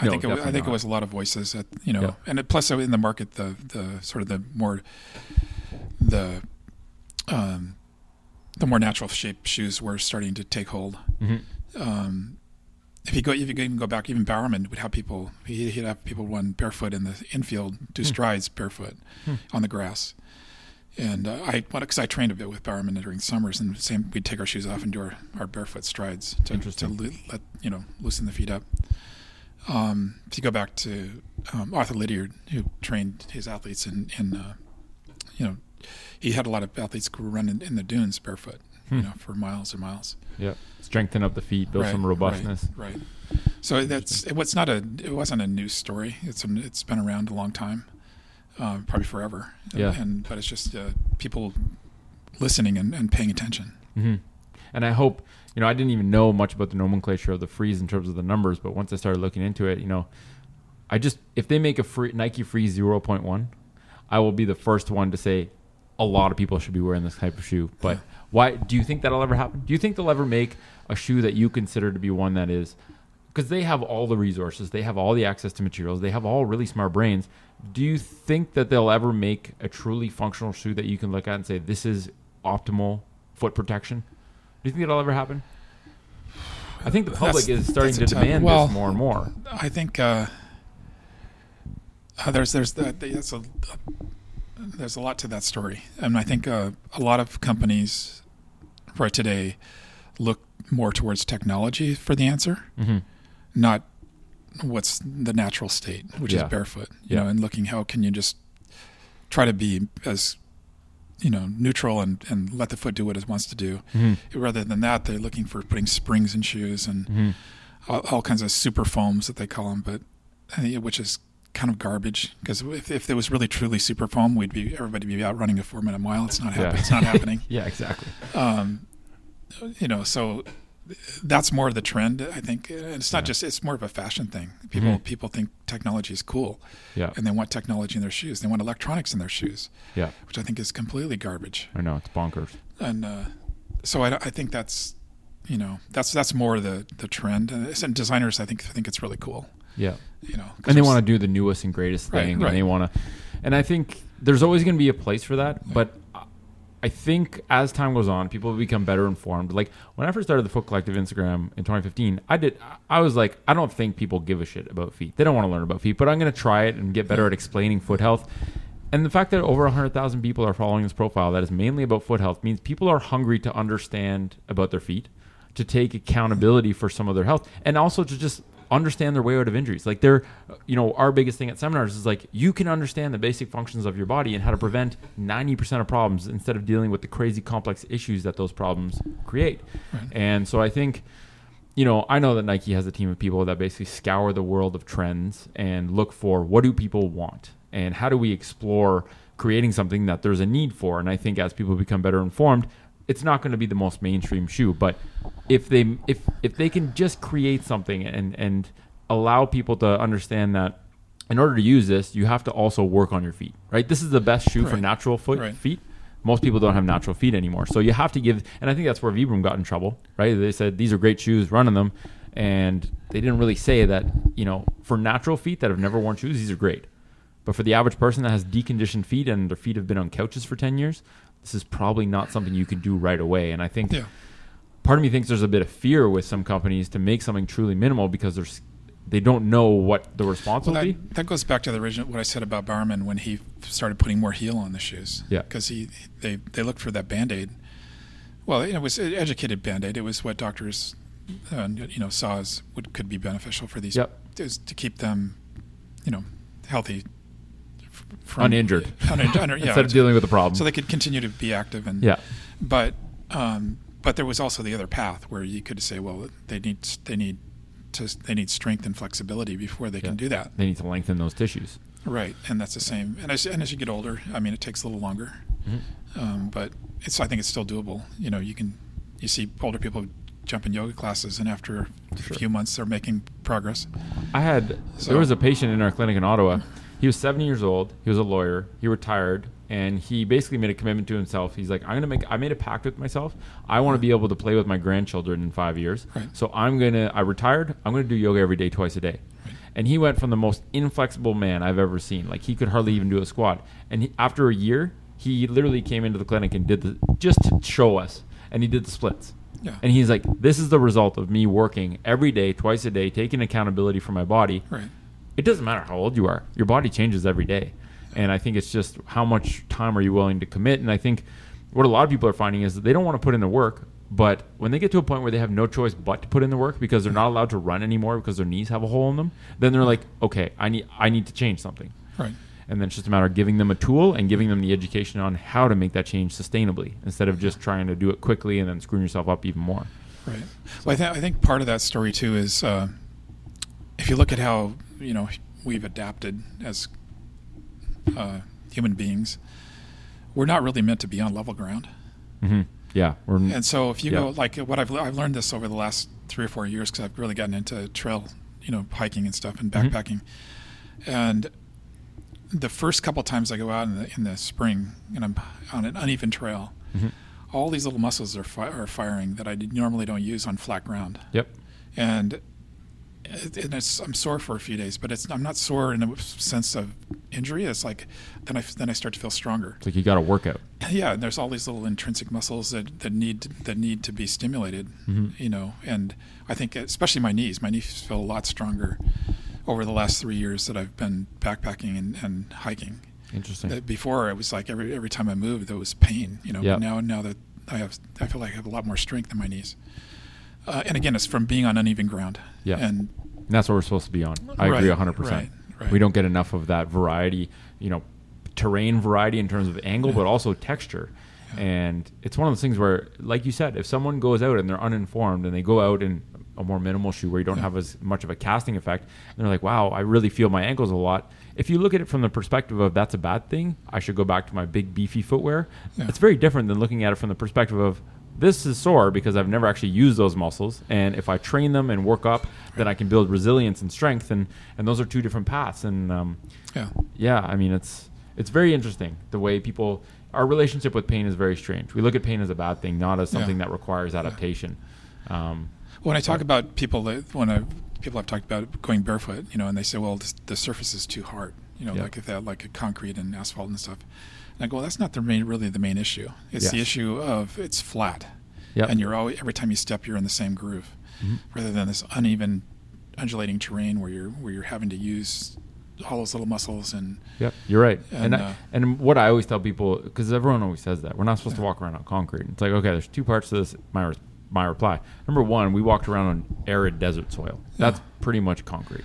I No, think it, wa- I think it was a lot of voices that you know, Yeah. and it, plus in the market, the the sort of the more the um, the more natural shape shoes were starting to take hold. Mm-hmm. um, if you go, if you even go back, even Bowerman would have people. he- He'd have people run barefoot in the infield, do strides barefoot Hmm. on the grass. And uh, I, because I trained a bit with Bowerman during summers, and same, we'd take our shoes off and do our, our barefoot strides to, to lo- let you know loosen the feet up. Um, if you go back to um, Arthur Lydiard, who trained his athletes in, in uh, you know, he had a lot of athletes who were running in the dunes barefoot, Hmm. you know, for miles and miles Yeah, strengthen up the feet, build Right, some robustness. Right. right. So that's it was not a it wasn't a news story. It's a, it's been around a long time, uh, probably forever. Yeah. And but it's just uh, people listening and, and paying attention. hmm And I hope you know I didn't even know much about the nomenclature of the freeze in terms of the numbers, but once I started looking into it, you know, I just if they make a free Nike Free zero point one, I will be the first one to say a lot of people should be wearing this type of shoe. But why do you think that'll ever happen? Do you think they'll ever make a shoe that you consider to be one that is because they have all the resources, they have all the access to materials, they have all really smart brains. Do you think that they'll ever make a truly functional shoe that you can look at and say this is optimal foot protection? Do you think that'll ever happen? I think the public That's- is starting to a demand well, this more and more. I think uh, Uh, there's there's that there's a there's a lot to that story, and I think uh, a lot of companies right today look more towards technology for the answer, Mm-hmm. not what's the natural state, which Yeah. is barefoot. You Yeah. know, and looking how can you just try to be as you know neutral and and let the foot do what it wants to do. Mm-hmm. Rather than that, they're looking for putting springs in shoes and Mm-hmm. all, all kinds of super foams that they call them, but uh, which is kind of garbage because if, if there was really truly super foam, we'd be everybody be out running a four minute mile. It's not happening. Yeah. It's not happening. Yeah, exactly. Um, you know, so that's more of the trend. I think And it's not just it's more of a fashion thing. People Mhm. people think technology is cool, Yeah, and they want technology in their shoes. They want electronics in their shoes, yeah. which I think is completely garbage. I know it's bonkers. And uh, so I, I think that's you know that's that's more the the trend. And designers, I think think it's really cool. Yeah. You know, and they want to do the newest and greatest Right, thing right. and they want to and i think there's always going to be a place for that but i think as time goes on people become better informed. Like when i first started the foot collective instagram in 2015 i did i was like i don't think people give a shit about feet. They don't want to learn about feet but i'm going to try it and get better at explaining foot health. And the fact that over 100,000 people are following this profile that is mainly about foot health means people are hungry to understand about their feet, to take accountability for some of their health, and also to just understand their way out of injuries. Like they're, you know, our biggest thing at seminars is like you can understand the basic functions of your body and how to prevent 90% of problems instead of dealing with the crazy complex issues that those problems create. And so I think you know, I know that Nike has a team of people that basically scour the world of trends and look for what do people want and how do we explore creating something that there's a need for. And I think as people become better informed, it's not going to be the most mainstream shoe, but if they if if they can just create something and and allow people to understand that in order to use this, you have to also work on your feet, right? This is the best shoe for natural foot Right. feet. Most people don't have natural feet anymore, so you have to give. And I think that's where Vibram got in trouble, right? They said these are great shoes, running them, and they didn't really say that you know for natural feet that have never worn shoes, these are great. But for the average person that has deconditioned feet and their feet have been on couches for ten years, this is probably not something you can do right away. And I think Yeah. part of me thinks there's a bit of fear with some companies to make something truly minimal because there's they don't know what the response Well, will be. that, that goes back to the original what I said about Bowerman when he started putting more heel on the shoes. Yeah. because he they they looked for that band aid. Well, it was an educated band aid. It was what doctors, uh, you know, saw as would could be beneficial for these. Yep. is to keep them, you know, healthy. From, Uninjured. Uninjured. under- yeah, Instead of dealing with the problem. so they could continue to be active and yeah. but um, but there was also the other path where you could say, well, they need they need to they need strength and flexibility before they Yeah. can do that. They need to lengthen those tissues. Right, and that's the same. And as and as you get older, I mean, it takes a little longer, Mm-hmm. um, but it's I think it's still doable. You know, you can you see older people jump in yoga classes, and after a few months, they're making progress. I had So- there was a patient in our clinic in Ottawa. He was 70 years old. He was a lawyer. He retired, and he basically made a commitment to himself. He's like, I'm gonna make. I made a pact with myself. I want to be able to play with my grandchildren in five years. Right. So I'm gonna. I retired. I'm gonna do yoga every day, twice a day. And he went from the most inflexible man I've ever seen. Like he could hardly even do a squat. And he, after a year, he literally came into the clinic and did the just to show us. And he did the splits. Yeah. And he's like, this is the result of me working every day, twice a day, taking accountability for my body. Right. It doesn't matter how old you are. Your body changes every day. And I think it's just how much time are you willing to commit? And I think what a lot of people are finding is that they don't want to put in the work, but when they get to a point where they have no choice but to put in the work because they're not allowed to run anymore because their knees have a hole in them, then they're like, okay, I need I need to change something. Right. And then it's just a matter of giving them a tool and giving them the education on how to make that change sustainably instead of just trying to do it quickly and then screwing yourself up even more. Right. Well, I, th- I think part of that story too is uh, if you look at how you know we've adapted as uh, human beings, we're not really meant to be on level ground. hmm Yeah. And so if you Yeah. go like what I've I've learned this over the last three or four years because I've really gotten into trail, you know, hiking and stuff and Mhm. backpacking, and the first couple times I go out in the in the spring and I'm on an uneven trail, Mhm. all these little muscles are fi- are firing that I normally don't use on flat ground Yep. and and it's, I'm sore for a few days, but it's I'm not sore in a sense of injury. It's like then I then I start to feel stronger. It's like you got to work out. Yeah, and there's all these little intrinsic muscles that, that need that need to be stimulated. Mm-hmm. You know, and I think especially my knees. My knees feel a lot stronger over the last three years that I've been backpacking and, and hiking. Interesting. That before it was like every every time I moved there was pain. You know, Yeah. but now now that I have I feel like I have a lot more strength in my knees. Uh, and again, it's from being on uneven ground. Yeah. And And that's what we're supposed to be on. I Right, agree 100%. right, right. We don't get enough of that variety, you know, terrain variety in terms of angle, but also texture. And it's one of those things where, like you said, if someone goes out and they're uninformed and they go out in a more minimal shoe where you don't have as much of a casting effect, and they're like, wow, I really feel my ankles a lot. If you look at it from the perspective of that's a bad thing, I should go back to my big beefy footwear. Yeah. It's very different than looking at it from the perspective of this is sore because I've never actually used those muscles, and if I train them and work up, then I can build resilience and strength, and and those are two different paths. And um, yeah. yeah, I mean it's it's very interesting the way people our relationship with pain is very strange. We look at pain as a bad thing, not as Yeah. something that requires adaptation. Um, When I talk about people that when I people I've talked about going barefoot, you know, and they say, well, this, the surface is too hard, you know, Yeah. like had like a concrete and asphalt and stuff. And I go, well, that's not the main, really the main issue. It's the issue of it's flat, Yep. and you're always every time you step, you're in the same groove, Mhm. rather than this uneven, undulating terrain where you're where you're having to use all those little muscles and Yep, you're right. And And, I, uh, and what I always tell people because everyone always says that we're not supposed to walk around on concrete. It's like okay, there's two parts to this. My my reply. Number one, we walked around on arid desert soil. That's Yeah. pretty much concrete.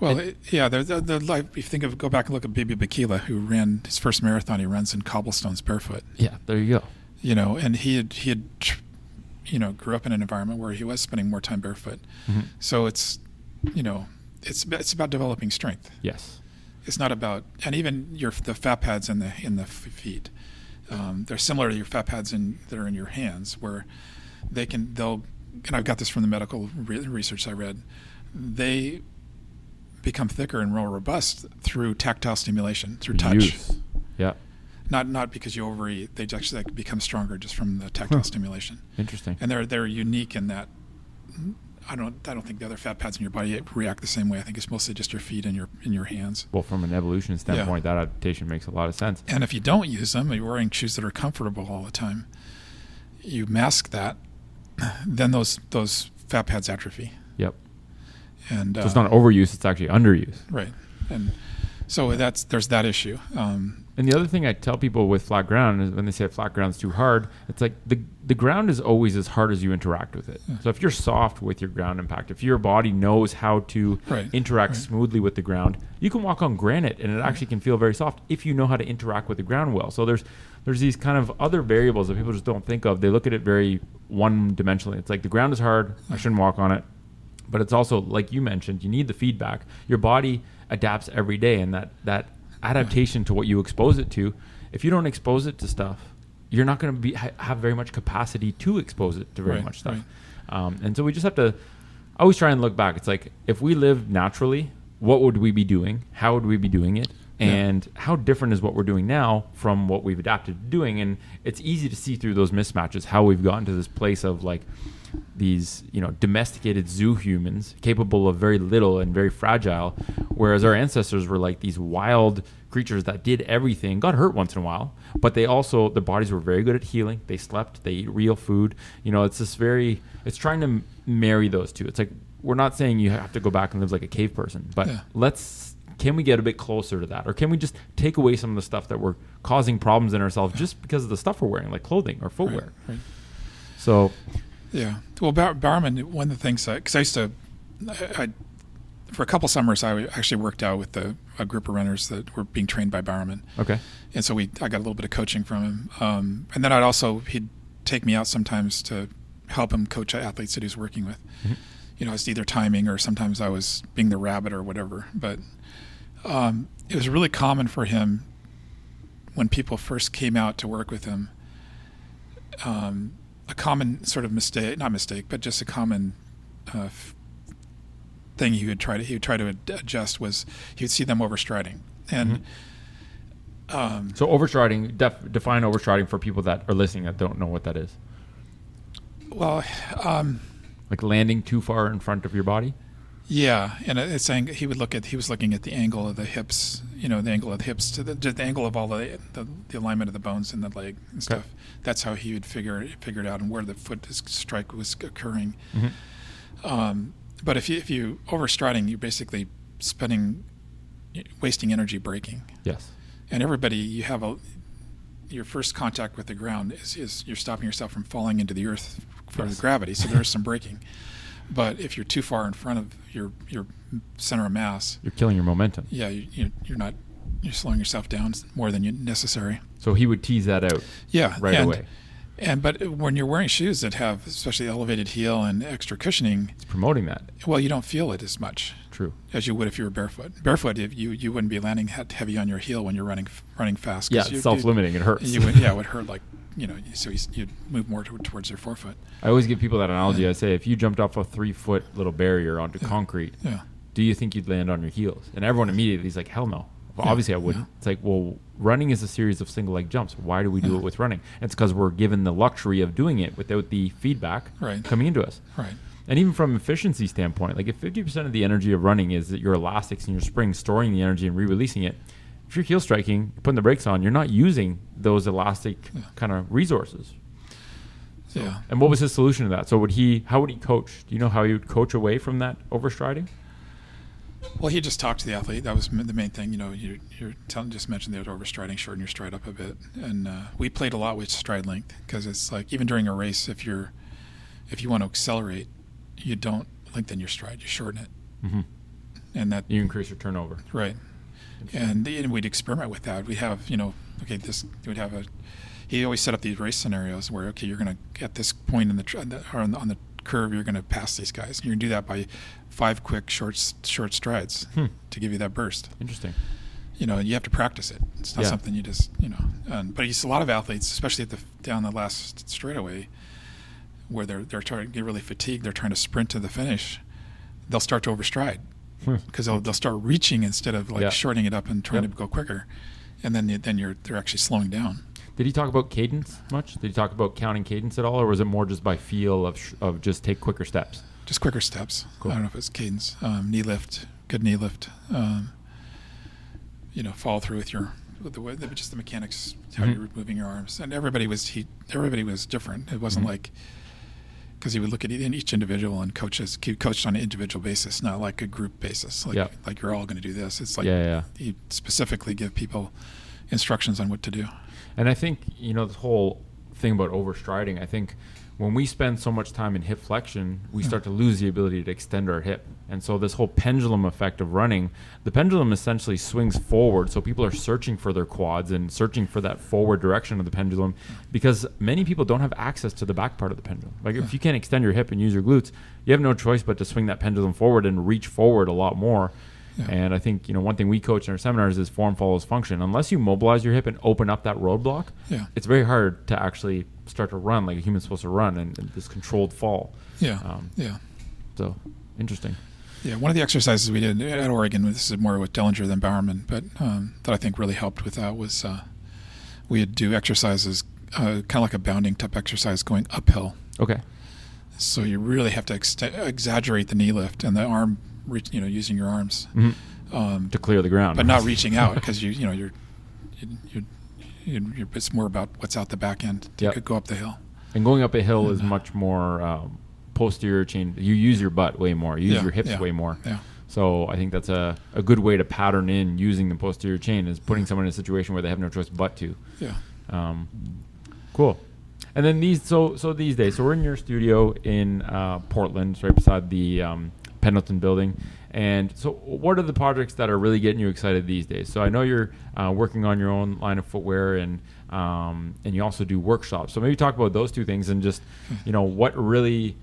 Well, it, yeah, the, the, the, like, if you think of go back and look at Abebe Bikila, who ran his first marathon, he runs in cobblestones barefoot. Yeah, there you go. you know, and he had he had, you know, grew up in an environment where he was spending more time barefoot. Mhm. So it's, you know, it's it's about developing strength. Yes. It's not about, and even your the fat pads in the in the feet, um, they're similar to your fat pads in that are in your hands, where they can they'll, and I've got this from the medical re- research I read, they become thicker and more robust through tactile stimulation, through touch Use. Yeah. not not because you overeat. They actually like, become stronger just from the tactile Huh. stimulation, Interesting. and they're they're unique in that. I don't I don't think the other fat pads in your body react the same way. I think it's mostly just your feet and your in your hands. well, from an evolution standpoint, that adaptation makes a lot of sense. And if you don't use them, you're wearing shoes that are comfortable all the time. You mask that, then those those fat pads atrophy. And So it's uh, not overuse; it's actually underuse. right, and so that's there's that issue. Um, And the other thing I tell people with flat ground is when they say flat ground's too hard, it's like the the ground is always as hard as you interact with it. So if you're soft with your ground impact, if your body knows how to Right, interact right. smoothly with the ground, you can walk on granite and it actually can feel very soft if you know how to interact with the ground well. So there's there's these kind of other variables that people just don't think of. They look at it very one dimensionally. It's like the ground is hard, I shouldn't walk on it. But it's also like you mentioned, you need the feedback. Your body adapts every day and that that adaptation to what you expose it to. If you don't expose it to stuff, you're not going to be ha- have very much capacity to expose it to very Right, much stuff. right. Um, and so we just have to I always try and look back. It's like if we lived naturally, what would we be doing? How would we be doing it? Yeah. And how different is what we're doing now from what we've adapted to doing? And it's easy to see through those mismatches how we've gotten to this place of like these, you know, domesticated zoo humans capable of very little and very fragile, whereas our ancestors were like these wild creatures that did everything, got hurt once in a while, but they also their bodies were very good at healing. They slept, they eat real food. You know, it's this very it's trying to m- marry those two. It's like we're not saying you have to go back and live like a cave person, but Yeah. let's can we get a bit closer to that or can we just take away some of the stuff that we're causing problems in ourselves just because of the stuff we're wearing like clothing or footwear Right, right. so Yeah. Well, Bar- Bowerman, one of the things because I used to, I, I, for a couple summers, I actually worked out with the, a group of runners that were being trained by Bowerman, okay and so we I got a little bit of coaching from him. Um, and then I'd also he'd take me out sometimes to help him coach athletes that he was working with. Mhm. You know, it's either timing or sometimes I was being the rabbit or whatever. But um, it was really common for him when people first came out to work with him. Um, a common sort of mistake, not mistake, but just a common uh, thing he would try to he would try to adjust was he would see them overstriding. And. Um, so overstriding def, define overstriding for people that are listening that don't know what that is. Well, um, like landing too far in front of your body Yeah, and it's saying he would look at he was looking at the angle of the hips, you know, the angle of the hips to the, the angle of all the, the the alignment of the bones in the leg and stuff. That's how he would figure figure it out and where the foot strike was occurring. Um, but if you if you overstriding, you're basically spending wasting energy braking. Yes. And everybody, you have a your first contact with the ground is, is you're stopping yourself from falling into the earth for Yes. the gravity. So there's some braking. But if you're too far in front of your your center of mass, You're killing your momentum. yeah, you, you, you're not you're slowing yourself down more than you necessary. So he would tease that out Yeah, right and, away. And but when you're wearing shoes that have especially elevated heel and extra cushioning, It's promoting that. well, you don't feel it as much True. as you would if you were barefoot. Barefoot, if you you wouldn't be landing heavy on your heel when you're running running fast. Yeah, it's self-limiting. It hurts. You would, yeah, it would hurt like you know. So you, you'd move more to, towards your forefoot. I always give people that analogy. I say, if you jumped off a three-foot little barrier onto concrete, Yeah, do you think you'd land on your heels? And everyone immediately is like, hell no. Well, Yeah, obviously I wouldn't. It's like, well, running is a series of single leg jumps. Why do we do Yeah. it with running? It's because we're given the luxury of doing it without the feedback Right. coming into us. right. And even from efficiency standpoint, like if 50% of the energy of running is that your elastics and your springs storing the energy and re-releasing it, if you're heel striking, you're putting the brakes on, you're not using those elastic Yeah. kind of resources. Yeah. And what was his solution to that? So would he? How would he coach? Do you know how he would coach away from that overstriding? Well, he just talked to the athlete. That was the main thing. You know, you're, you're telling, just mentioned the overstriding, shorten your stride up a bit, and uh, we played a lot with stride length because it's like even during a race, if you're if you want to accelerate, you don't lengthen your stride, you shorten it, Mm-hmm. and that You increase your turnover. Right. And, and we'd experiment with that. We'd have, you know, okay, this, we'd have a, he always set up these race scenarios where, okay, you're going to, at this point in the, tr- or on the, on the curve, you're going to pass these guys. You're going to do that by five quick short, short strides Hmm. to give you that burst. Interesting. You know, you have to practice it. It's not Yeah. something you just, you know, and, but he's a lot of athletes, especially at the, down the last straightaway where they're, they're trying to get really fatigued. They're trying to sprint to the finish. They'll start to overstride. Because they'll, they'll start reaching instead of like Yeah. shortening it up and trying Yep. to go quicker, and then then you're they're actually slowing down. Did he talk about cadence much? Did he talk about counting cadence at all, or was it more just by feel of sh- of just take quicker steps? Just quicker steps. Cool. I don't know if it's cadence, um, knee lift, good knee lift. Um, you know, follow through with your with the way the, just the mechanics how Mhm. you're moving your arms, and everybody was he everybody was different. It wasn't Mhm. like because he would look at each individual and coaches he coached on an individual basis, not like a group basis. Like Yeah. like you're all going to do this. It's like yeah, yeah. he specifically give people instructions on what to do. And I think you know this whole thing about overstriding. I think when we spend so much time in hip flexion, we hmm. start to lose the ability to extend our hip. And so this whole pendulum effect of running, the pendulum essentially swings forward. So people are searching for their quads and searching for that forward direction of the pendulum because many people don't have access to the back part of the pendulum. Like if you can't extend your hip and use your glutes, you have no choice but to swing that pendulum forward and reach forward a lot more. Yeah. And I think you know one thing we coach in our seminars is form follows function. Unless you mobilize your hip and open up that roadblock, Yeah. it's very hard to actually start to run like a human's supposed to run and, and this controlled fall. Yeah. Um, yeah. So interesting. Yeah, one of the exercises we did at Oregon, this is more with Dellinger than Bowerman, but um, that I think really helped with that was uh, we would do exercises, uh, kind of like a bounding type exercise going uphill. Okay. So you really have to ext- exaggerate the knee lift and the arm, reach, you know, using your arms, hmm um, To clear the ground, but not reaching out because you, you know, you're, you, you, you're, it's more about what's out the back end to could go up the hill. And going up a hill is much more um, posterior chain. You use your butt way more. You use Yeah, your hips yeah, way more. Yeah. So I think that's a, a good way to pattern in using the posterior chain is putting someone in a situation where they have no choice but to. Yeah. Um, cool. And then these, so so these days, so we're in your studio in uh, Portland, it's right beside the um, Pendleton building. And so, what are the projects that are really getting you excited these days? So I know you're uh, working on your own line of footwear, and um, and you also do workshops. So maybe talk about those two things, and just you know what really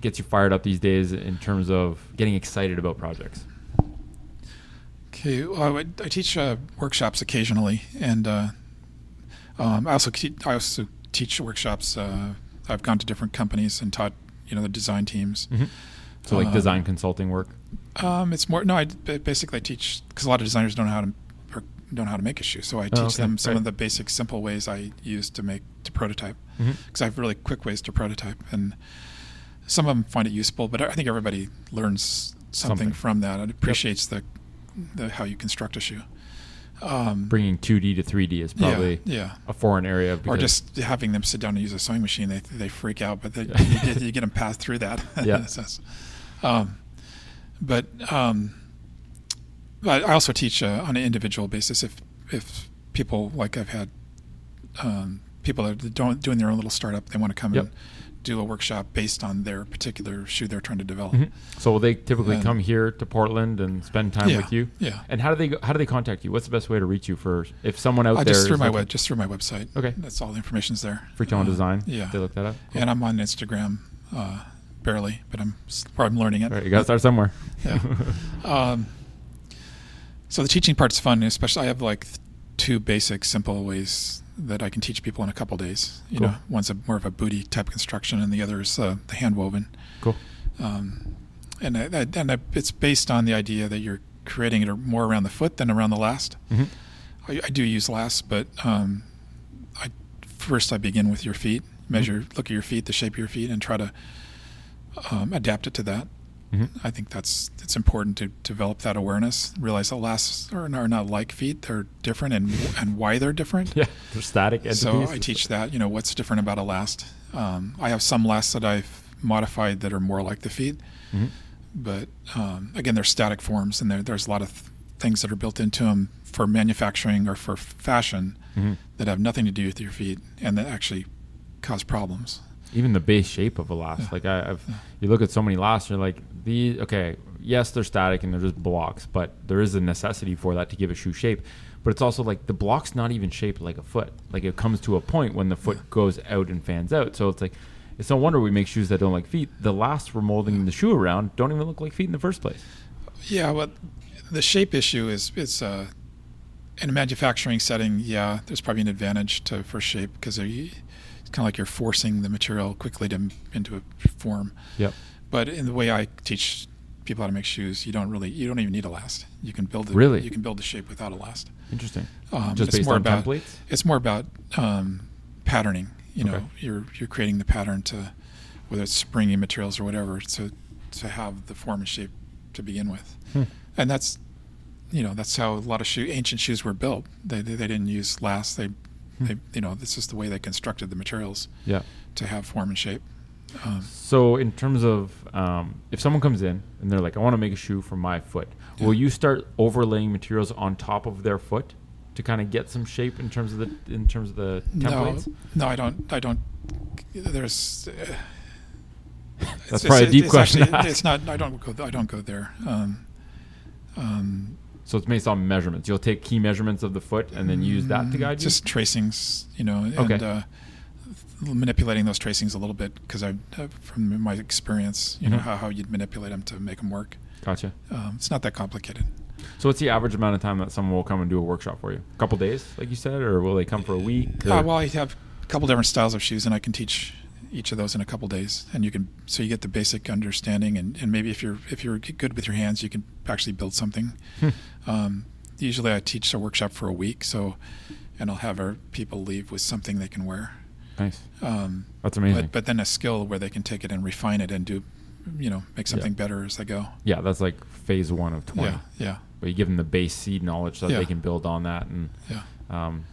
gets you fired up these days in terms of getting excited about projects. Okay, well, I, I teach uh, workshops occasionally, and uh, um, I also te- I also teach workshops. Uh, I've gone to different companies and taught you know the design teams. So like Uh, design consulting work. Um, it's more no, I basically teach because a lot of designers don't know how to or don't know how to make a shoe, so I teach Oh, okay, them some right. of the basic simple ways I use to make to prototype because I have really quick ways to prototype, and some of them find it useful, but I think everybody learns something, Something. from that. It appreciates the, the how you construct a shoe. Um, Bringing 2D to 3D is probably yeah, yeah. a foreign area. Or just having them sit down and use a sewing machine, they they freak out, but they, you, get, you get them past through that. Yeah. Um, but um, I also teach uh, on an individual basis. If if people like I've had um, people that are don't, doing their own little startup, they want to come Yep. and do a workshop based on their particular shoe they're trying to develop. Mhm. So will they typically And- come here to Portland and spend time Yeah, with you? yeah. And how do they how do they contact you? What's the best way to reach you for if someone out Uh, there just through is my web, just through my website. Okay. that's all the information's there. Friton Uh, Design. Yeah, They look that up. Cool. and I'm on Instagram, uh, barely, but I'm I'm learning it. Right, you got to start somewhere. Yeah. um, so the teaching part's fun, especially I have like two basic, simple ways that I can teach people in a couple days. You Cool. know, one's a more of a booty type construction, and the other is uh, the hand woven. Cool. Um, and I, I, and I, it's based on the idea that you're creating it more around the foot than around the last. Mhm. I, I do use last, but um, I first I begin with your feet, measure, look at your feet, the shape of your feet, and try to um, adapt it to that. Mhm. I think that's it's important to develop that awareness. Realize that lasts are, are not like feet; they're different, and and why they're different. Yeah, they're static entities. So I teach that. You know, what's different about a last? Um, I have some lasts that I've modified that are more like the feet, Mhm. but um, again, they're static forms, and there's a lot of th- things that are built into them for manufacturing or for fashion Mhm. that have nothing to do with your feet, and that actually cause problems. Even the base shape of a last. Yeah. Like I, I've, you look at so many lasts, you're like, the okay, yes, they're static and they're just blocks, but there is a necessity for that to give a shoe shape. But it's also like the block's not even shaped like a foot. Like it comes to a point when the foot goes out and fans out. So it's like, it's no wonder we make shoes that don't like feet. The lasts we're molding the shoe around don't even look like feet in the first place. Yeah, but the shape issue is is uh, in a manufacturing setting. Yeah, there's probably an advantage to for shape because it's kind of like you're forcing the material quickly to into a form. Yep. But in the way I teach people how to make shoes, you don't really you don't even need a last. You can build it. Really? You can build the shape without a last. Interesting. Um, just it's based more on about, templates. It's more about um, patterning. You know, Okay. you're you're creating the pattern to whether it's springy materials or whatever to to have the form and shape to begin with, Hmm. and that's you know that's how a lot of shoe ancient shoes were built. They they, they didn't use last. They. They you know this is the way they constructed the materials Yeah. to have form and shape. Um, So, in terms of um, if someone comes in and they're like, "I want to make a shoe for my foot," will you start overlaying materials on top of their foot to kind of get some shape in terms of the in terms of the templates? No, no, I don't. I don't. There's. Uh, That's probably a deep question to Actually, it's not. I don't go. I don't go there. Um, um, So it's based on measurements. You'll take key measurements of the foot and then use that to guide you. Just tracings, you know, and Okay. uh, manipulating those tracings a little bit because I, uh, from my experience, you know Mhm. how, how you'd manipulate them to make them work. Gotcha. Um, it's not that complicated. So what's the average amount of time that someone will come and do a workshop for you? A couple days, like you said, or will they come for a week? Uh, well, I have a couple different styles of shoes, and I can teach each of those in a couple days. And you can so you get the basic understanding, and, and maybe if you're if you're good with your hands, you can actually build something. Hmm. Um, usually, I teach a workshop for a week, so and I'll have our people leave with something they can wear. nice. Um, That's amazing. but but then a skill where they can take it and refine it and do, you know, make something better as they go. yeah, that's like phase one of twenty. Yeah, yeah, Where you give them the base seed knowledge so that Yeah. they can build on that and yeah. um,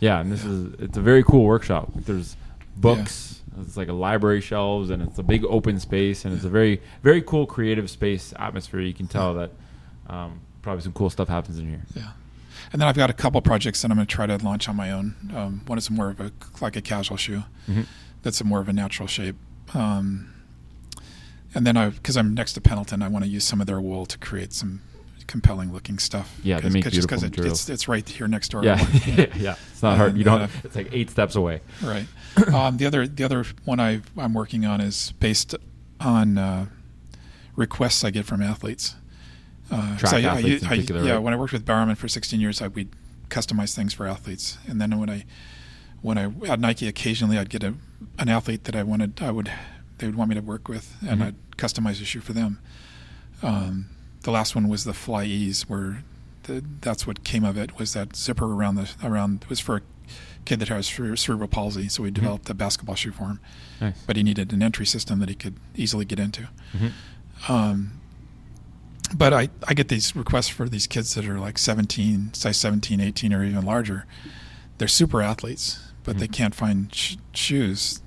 yeah, and this is it's a very cool workshop. There's books. It's like a library shelves, and it's a big open space, and it's a very very cool creative space atmosphere. You can tell that um, probably some cool stuff happens in here. Yeah. And then I've got a couple projects that I'm going to try to launch on my own. Um, one is more of a like a casual shoe. Mhm. That's a more of a natural shape. Um, and then I, because I'm next to Pendleton, I want to use some of their wool to create some compelling looking stuff. Yeah, they make 'cause- just 'cause beautiful it, it's, it's right here next door. Yeah, yeah, it's not hard. You don't. uh, It's like eight steps away. Right. Um, the other the other one I I'm working on is based on uh, requests I get from athletes. Uh, Track I, athletes in I, particular, yeah, right? when I worked with Bowerman for 16 years, I would customize things for athletes, and then when I when I at Nike, occasionally I'd get a an athlete that I wanted I would they would want me to work with, and Mhm. I'd customize a shoe for them. Um, the last one was the FlyEase, where the, that's what came of it was that zipper around the around it was for a kid that has cerebral palsy, so we developed a basketball shoe for him, Nice. but he needed an entry system that he could easily get into. Mhm. Um, but I, I get these requests for these kids that are like 17, size 17, 18, or even larger. They're super athletes, but they Mhm. can't find sh- shoes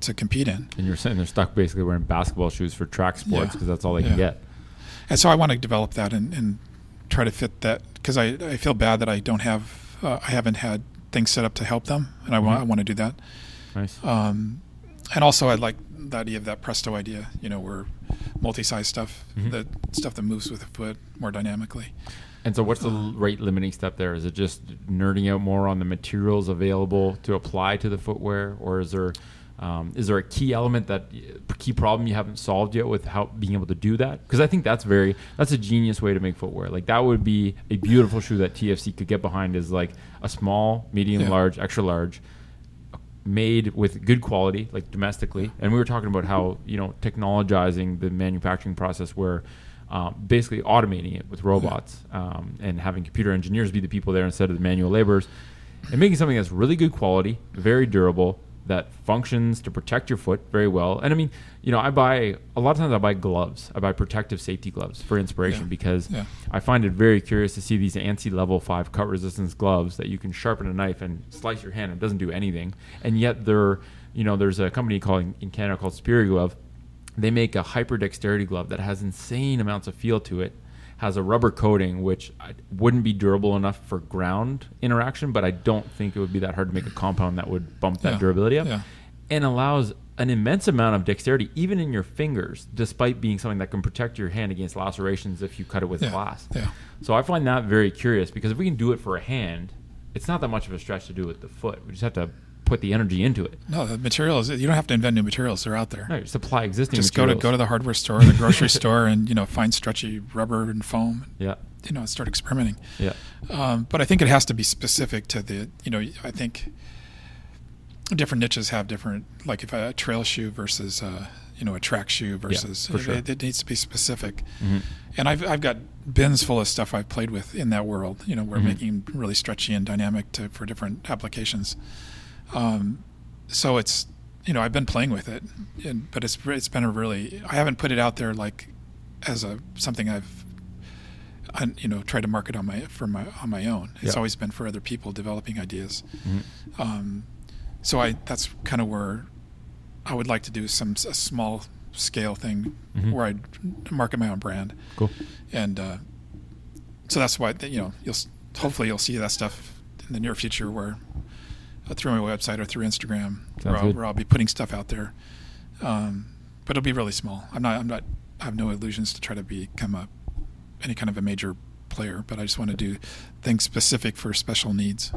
to compete in. And you're saying they're stuck basically wearing basketball shoes for track sports Yeah. because that's all they Yeah. can get. And so I want to develop that and, and try to fit that because I, I feel bad that I don't have, uh, I haven't had things set up to help them, and I, want Mhm. I want to do that. Nice. Um, and also, I like the idea of that Presto idea, you know, where multi-size stuff, Mhm. the stuff that moves with the foot more dynamically. And so, what's the rate limiting step there? Is it just nerding out more on the materials available to apply to the footwear, or is there um, is there a key element that key problem you haven't solved yet with how being able to do that? Because I think that's very that's a genius way to make footwear. Like that would be a beautiful shoe that TFC could get behind. Is like a small, medium, Yeah. large, extra large, made with good quality, like domestically. And we were talking about how you know technologizing the manufacturing process, where um, basically automating it with robots um, and having computer engineers be the people there instead of the manual laborers, and making something that's really good quality, very durable, that functions to protect your foot very well. And I mean, you know, I buy a lot of times I buy gloves. I buy protective safety gloves for inspiration Yeah. because Yeah. I find it very curious to see these ANSI level five cut resistance gloves that you can sharpen a knife and slice your hand. And it doesn't do anything, and yet they're, you know, there's a company called in Canada called Superior Glove. They make a hyper dexterity glove that has insane amounts of feel to it, has a rubber coating which wouldn't be durable enough for ground interaction, but I don't think it would be that hard to make a compound that would bump that Yeah. durability up, Yeah. and allows an immense amount of dexterity even in your fingers, despite being something that can protect your hand against lacerations if you cut it with Yeah. glass. Yeah. So I find that very curious because if we can do it for a hand, it's not that much of a stretch to do it with the foot. We just have to put the energy into it. No, the materials. You don't have to invent new materials; they're out there. No, supply existing. Just go to go to the hardware store, the grocery store, and you know find stretchy rubber and foam. Yeah, You know, start experimenting. yeah, Um, but I think it has to be specific to the. You know, I think different niches have different. Like if a trail shoe versus uh, you know a track shoe versus for sure. it, it needs to be specific. hmm And I've I've got bins full of stuff I've played with in that world. You know, we're Mhm. making really stretchy and dynamic to, for different applications. Um, so it's you know I've been playing with it, and, but it's it's been a really I haven't put it out there like as a something I've I, you know tried to market on my for my on my own. It's Yeah. always been for other people developing ideas. hmm Um, so I that's kind of where I would like to do some a small scale thing Mhm. where I market my own brand cool. and uh, so that's why you know you'll hopefully you'll see that stuff in the near future where through my website or through Instagram where I'll, where I'll be putting stuff out there. Um, but it'll be really small. I'm not I'm not I have no illusions to try to become a any kind of a major player but I just want to do things specific for special needs.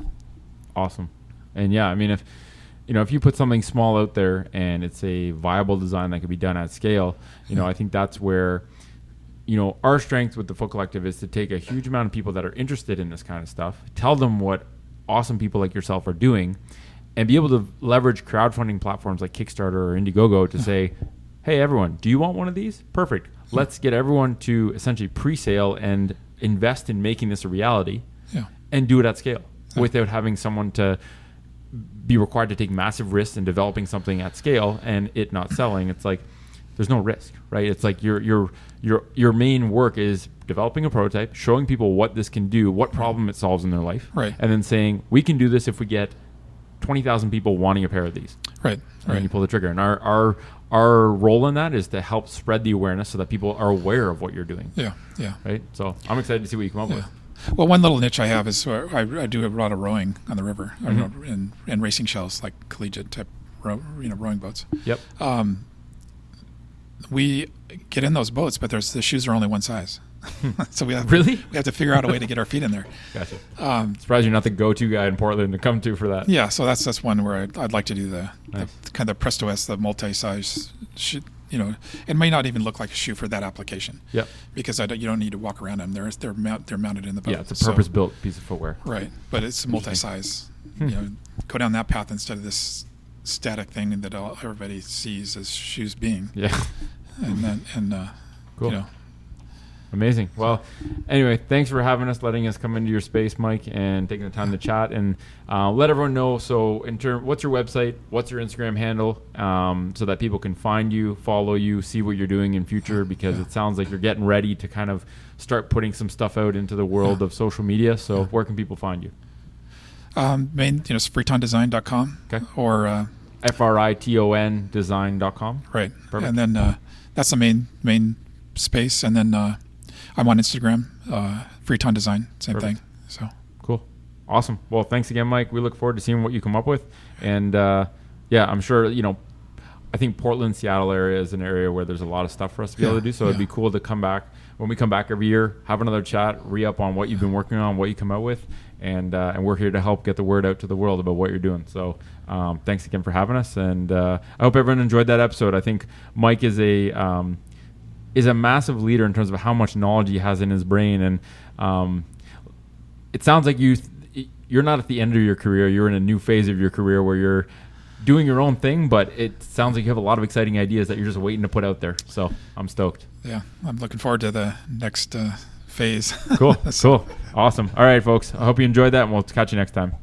Awesome. And yeah, I mean, if you know, if you put something small out there and it's a viable design that can be done at scale, you know, I think that's where you know our strength with the Foot Collective is to take a huge amount of people that are interested in this kind of stuff, tell them what awesome people like yourself are doing, and be able to leverage crowdfunding platforms like Kickstarter or Indiegogo to say, "Hey, everyone, do you want one of these? Perfect. Let's get everyone to essentially pre-sale and invest in making this a reality." yeah and do it at scale Yeah. without having someone to be required to take massive risks in developing something at scale and it not selling it's like there's no risk right? It's like your your your your main work is developing a prototype showing people what this can do what problem it solves in their life Right. and then saying we can do this if we get 20,000 people wanting a pair of these. Right and right. you pull the trigger. And our our our role in that is to help spread the awareness so that people are aware of what you're doing. Yeah yeah. Right? So i'm excited to see what you come up Yeah. with. Well, one little niche I have is uh, I, I do a lot of rowing on the river I Mhm. row in, in racing shells, like collegiate type, row, you know, rowing boats. yep. Um, we get in those boats, but there's the shoes are only one size, so we have Really? we have to figure out a way to get our feet in there. gotcha Um, Surprised you're not the go-to guy in Portland to come to for that. yeah, so that's that's one where I'd, I'd like to do the, Nice. the kind of Presto S, the multi-size. Shoe, you know, it may not even look like a shoe for that application Yep. because I don't, you don't need to walk around them. They're they're mount, they're mounted in the boat. Yeah, it's a purpose-built piece of footwear. Right, but it's multi-size. Hmm. You know, go down that path instead of this static thing that all, everybody sees as shoes being. Yeah. And then, and uh, Cool. you know, Amazing. Well, anyway, thanks for having us, letting us come into your space, Mike, and taking the time to chat and uh, let everyone know. So, in term, what's your website? What's your Instagram handle? Um, so that people can find you, follow you, see what you're doing in future. Because it sounds like you're getting ready to kind of start putting some stuff out into the world of social media. So, where can people find you? Um, main, you know, fritondesign.com Okay. or uh, F R I T O N design.com. right, Perfect. and then uh, that's the main main space, and then uh, I'm on Instagram, uh, Design, same Perfect. thing. So Cool. Awesome. Well, thanks again, Mike. We look forward to seeing what you come up with. And uh, yeah, I'm sure, you know, I think Portland, Seattle area is an area where there's a lot of stuff for us to be able to do. So it'd be cool to come back when we come back every year, have another chat, re up on what you've been working on, what you come out with. And, uh, and we're here to help get the word out to the world about what you're doing. So um, thanks again for having us. And uh, I hope everyone enjoyed that episode. I think Mike is a. Um, is a massive leader in terms of how much knowledge he has in his brain and um, it sounds like you you're not at the end of your career you're in a new phase of your career where you're doing your own thing but it sounds like you have a lot of exciting ideas that you're just waiting to put out there so i'm stoked yeah, I'm looking forward to the next uh, phase. cool cool. Awesome. All right folks. I hope you enjoyed that and we'll catch you next time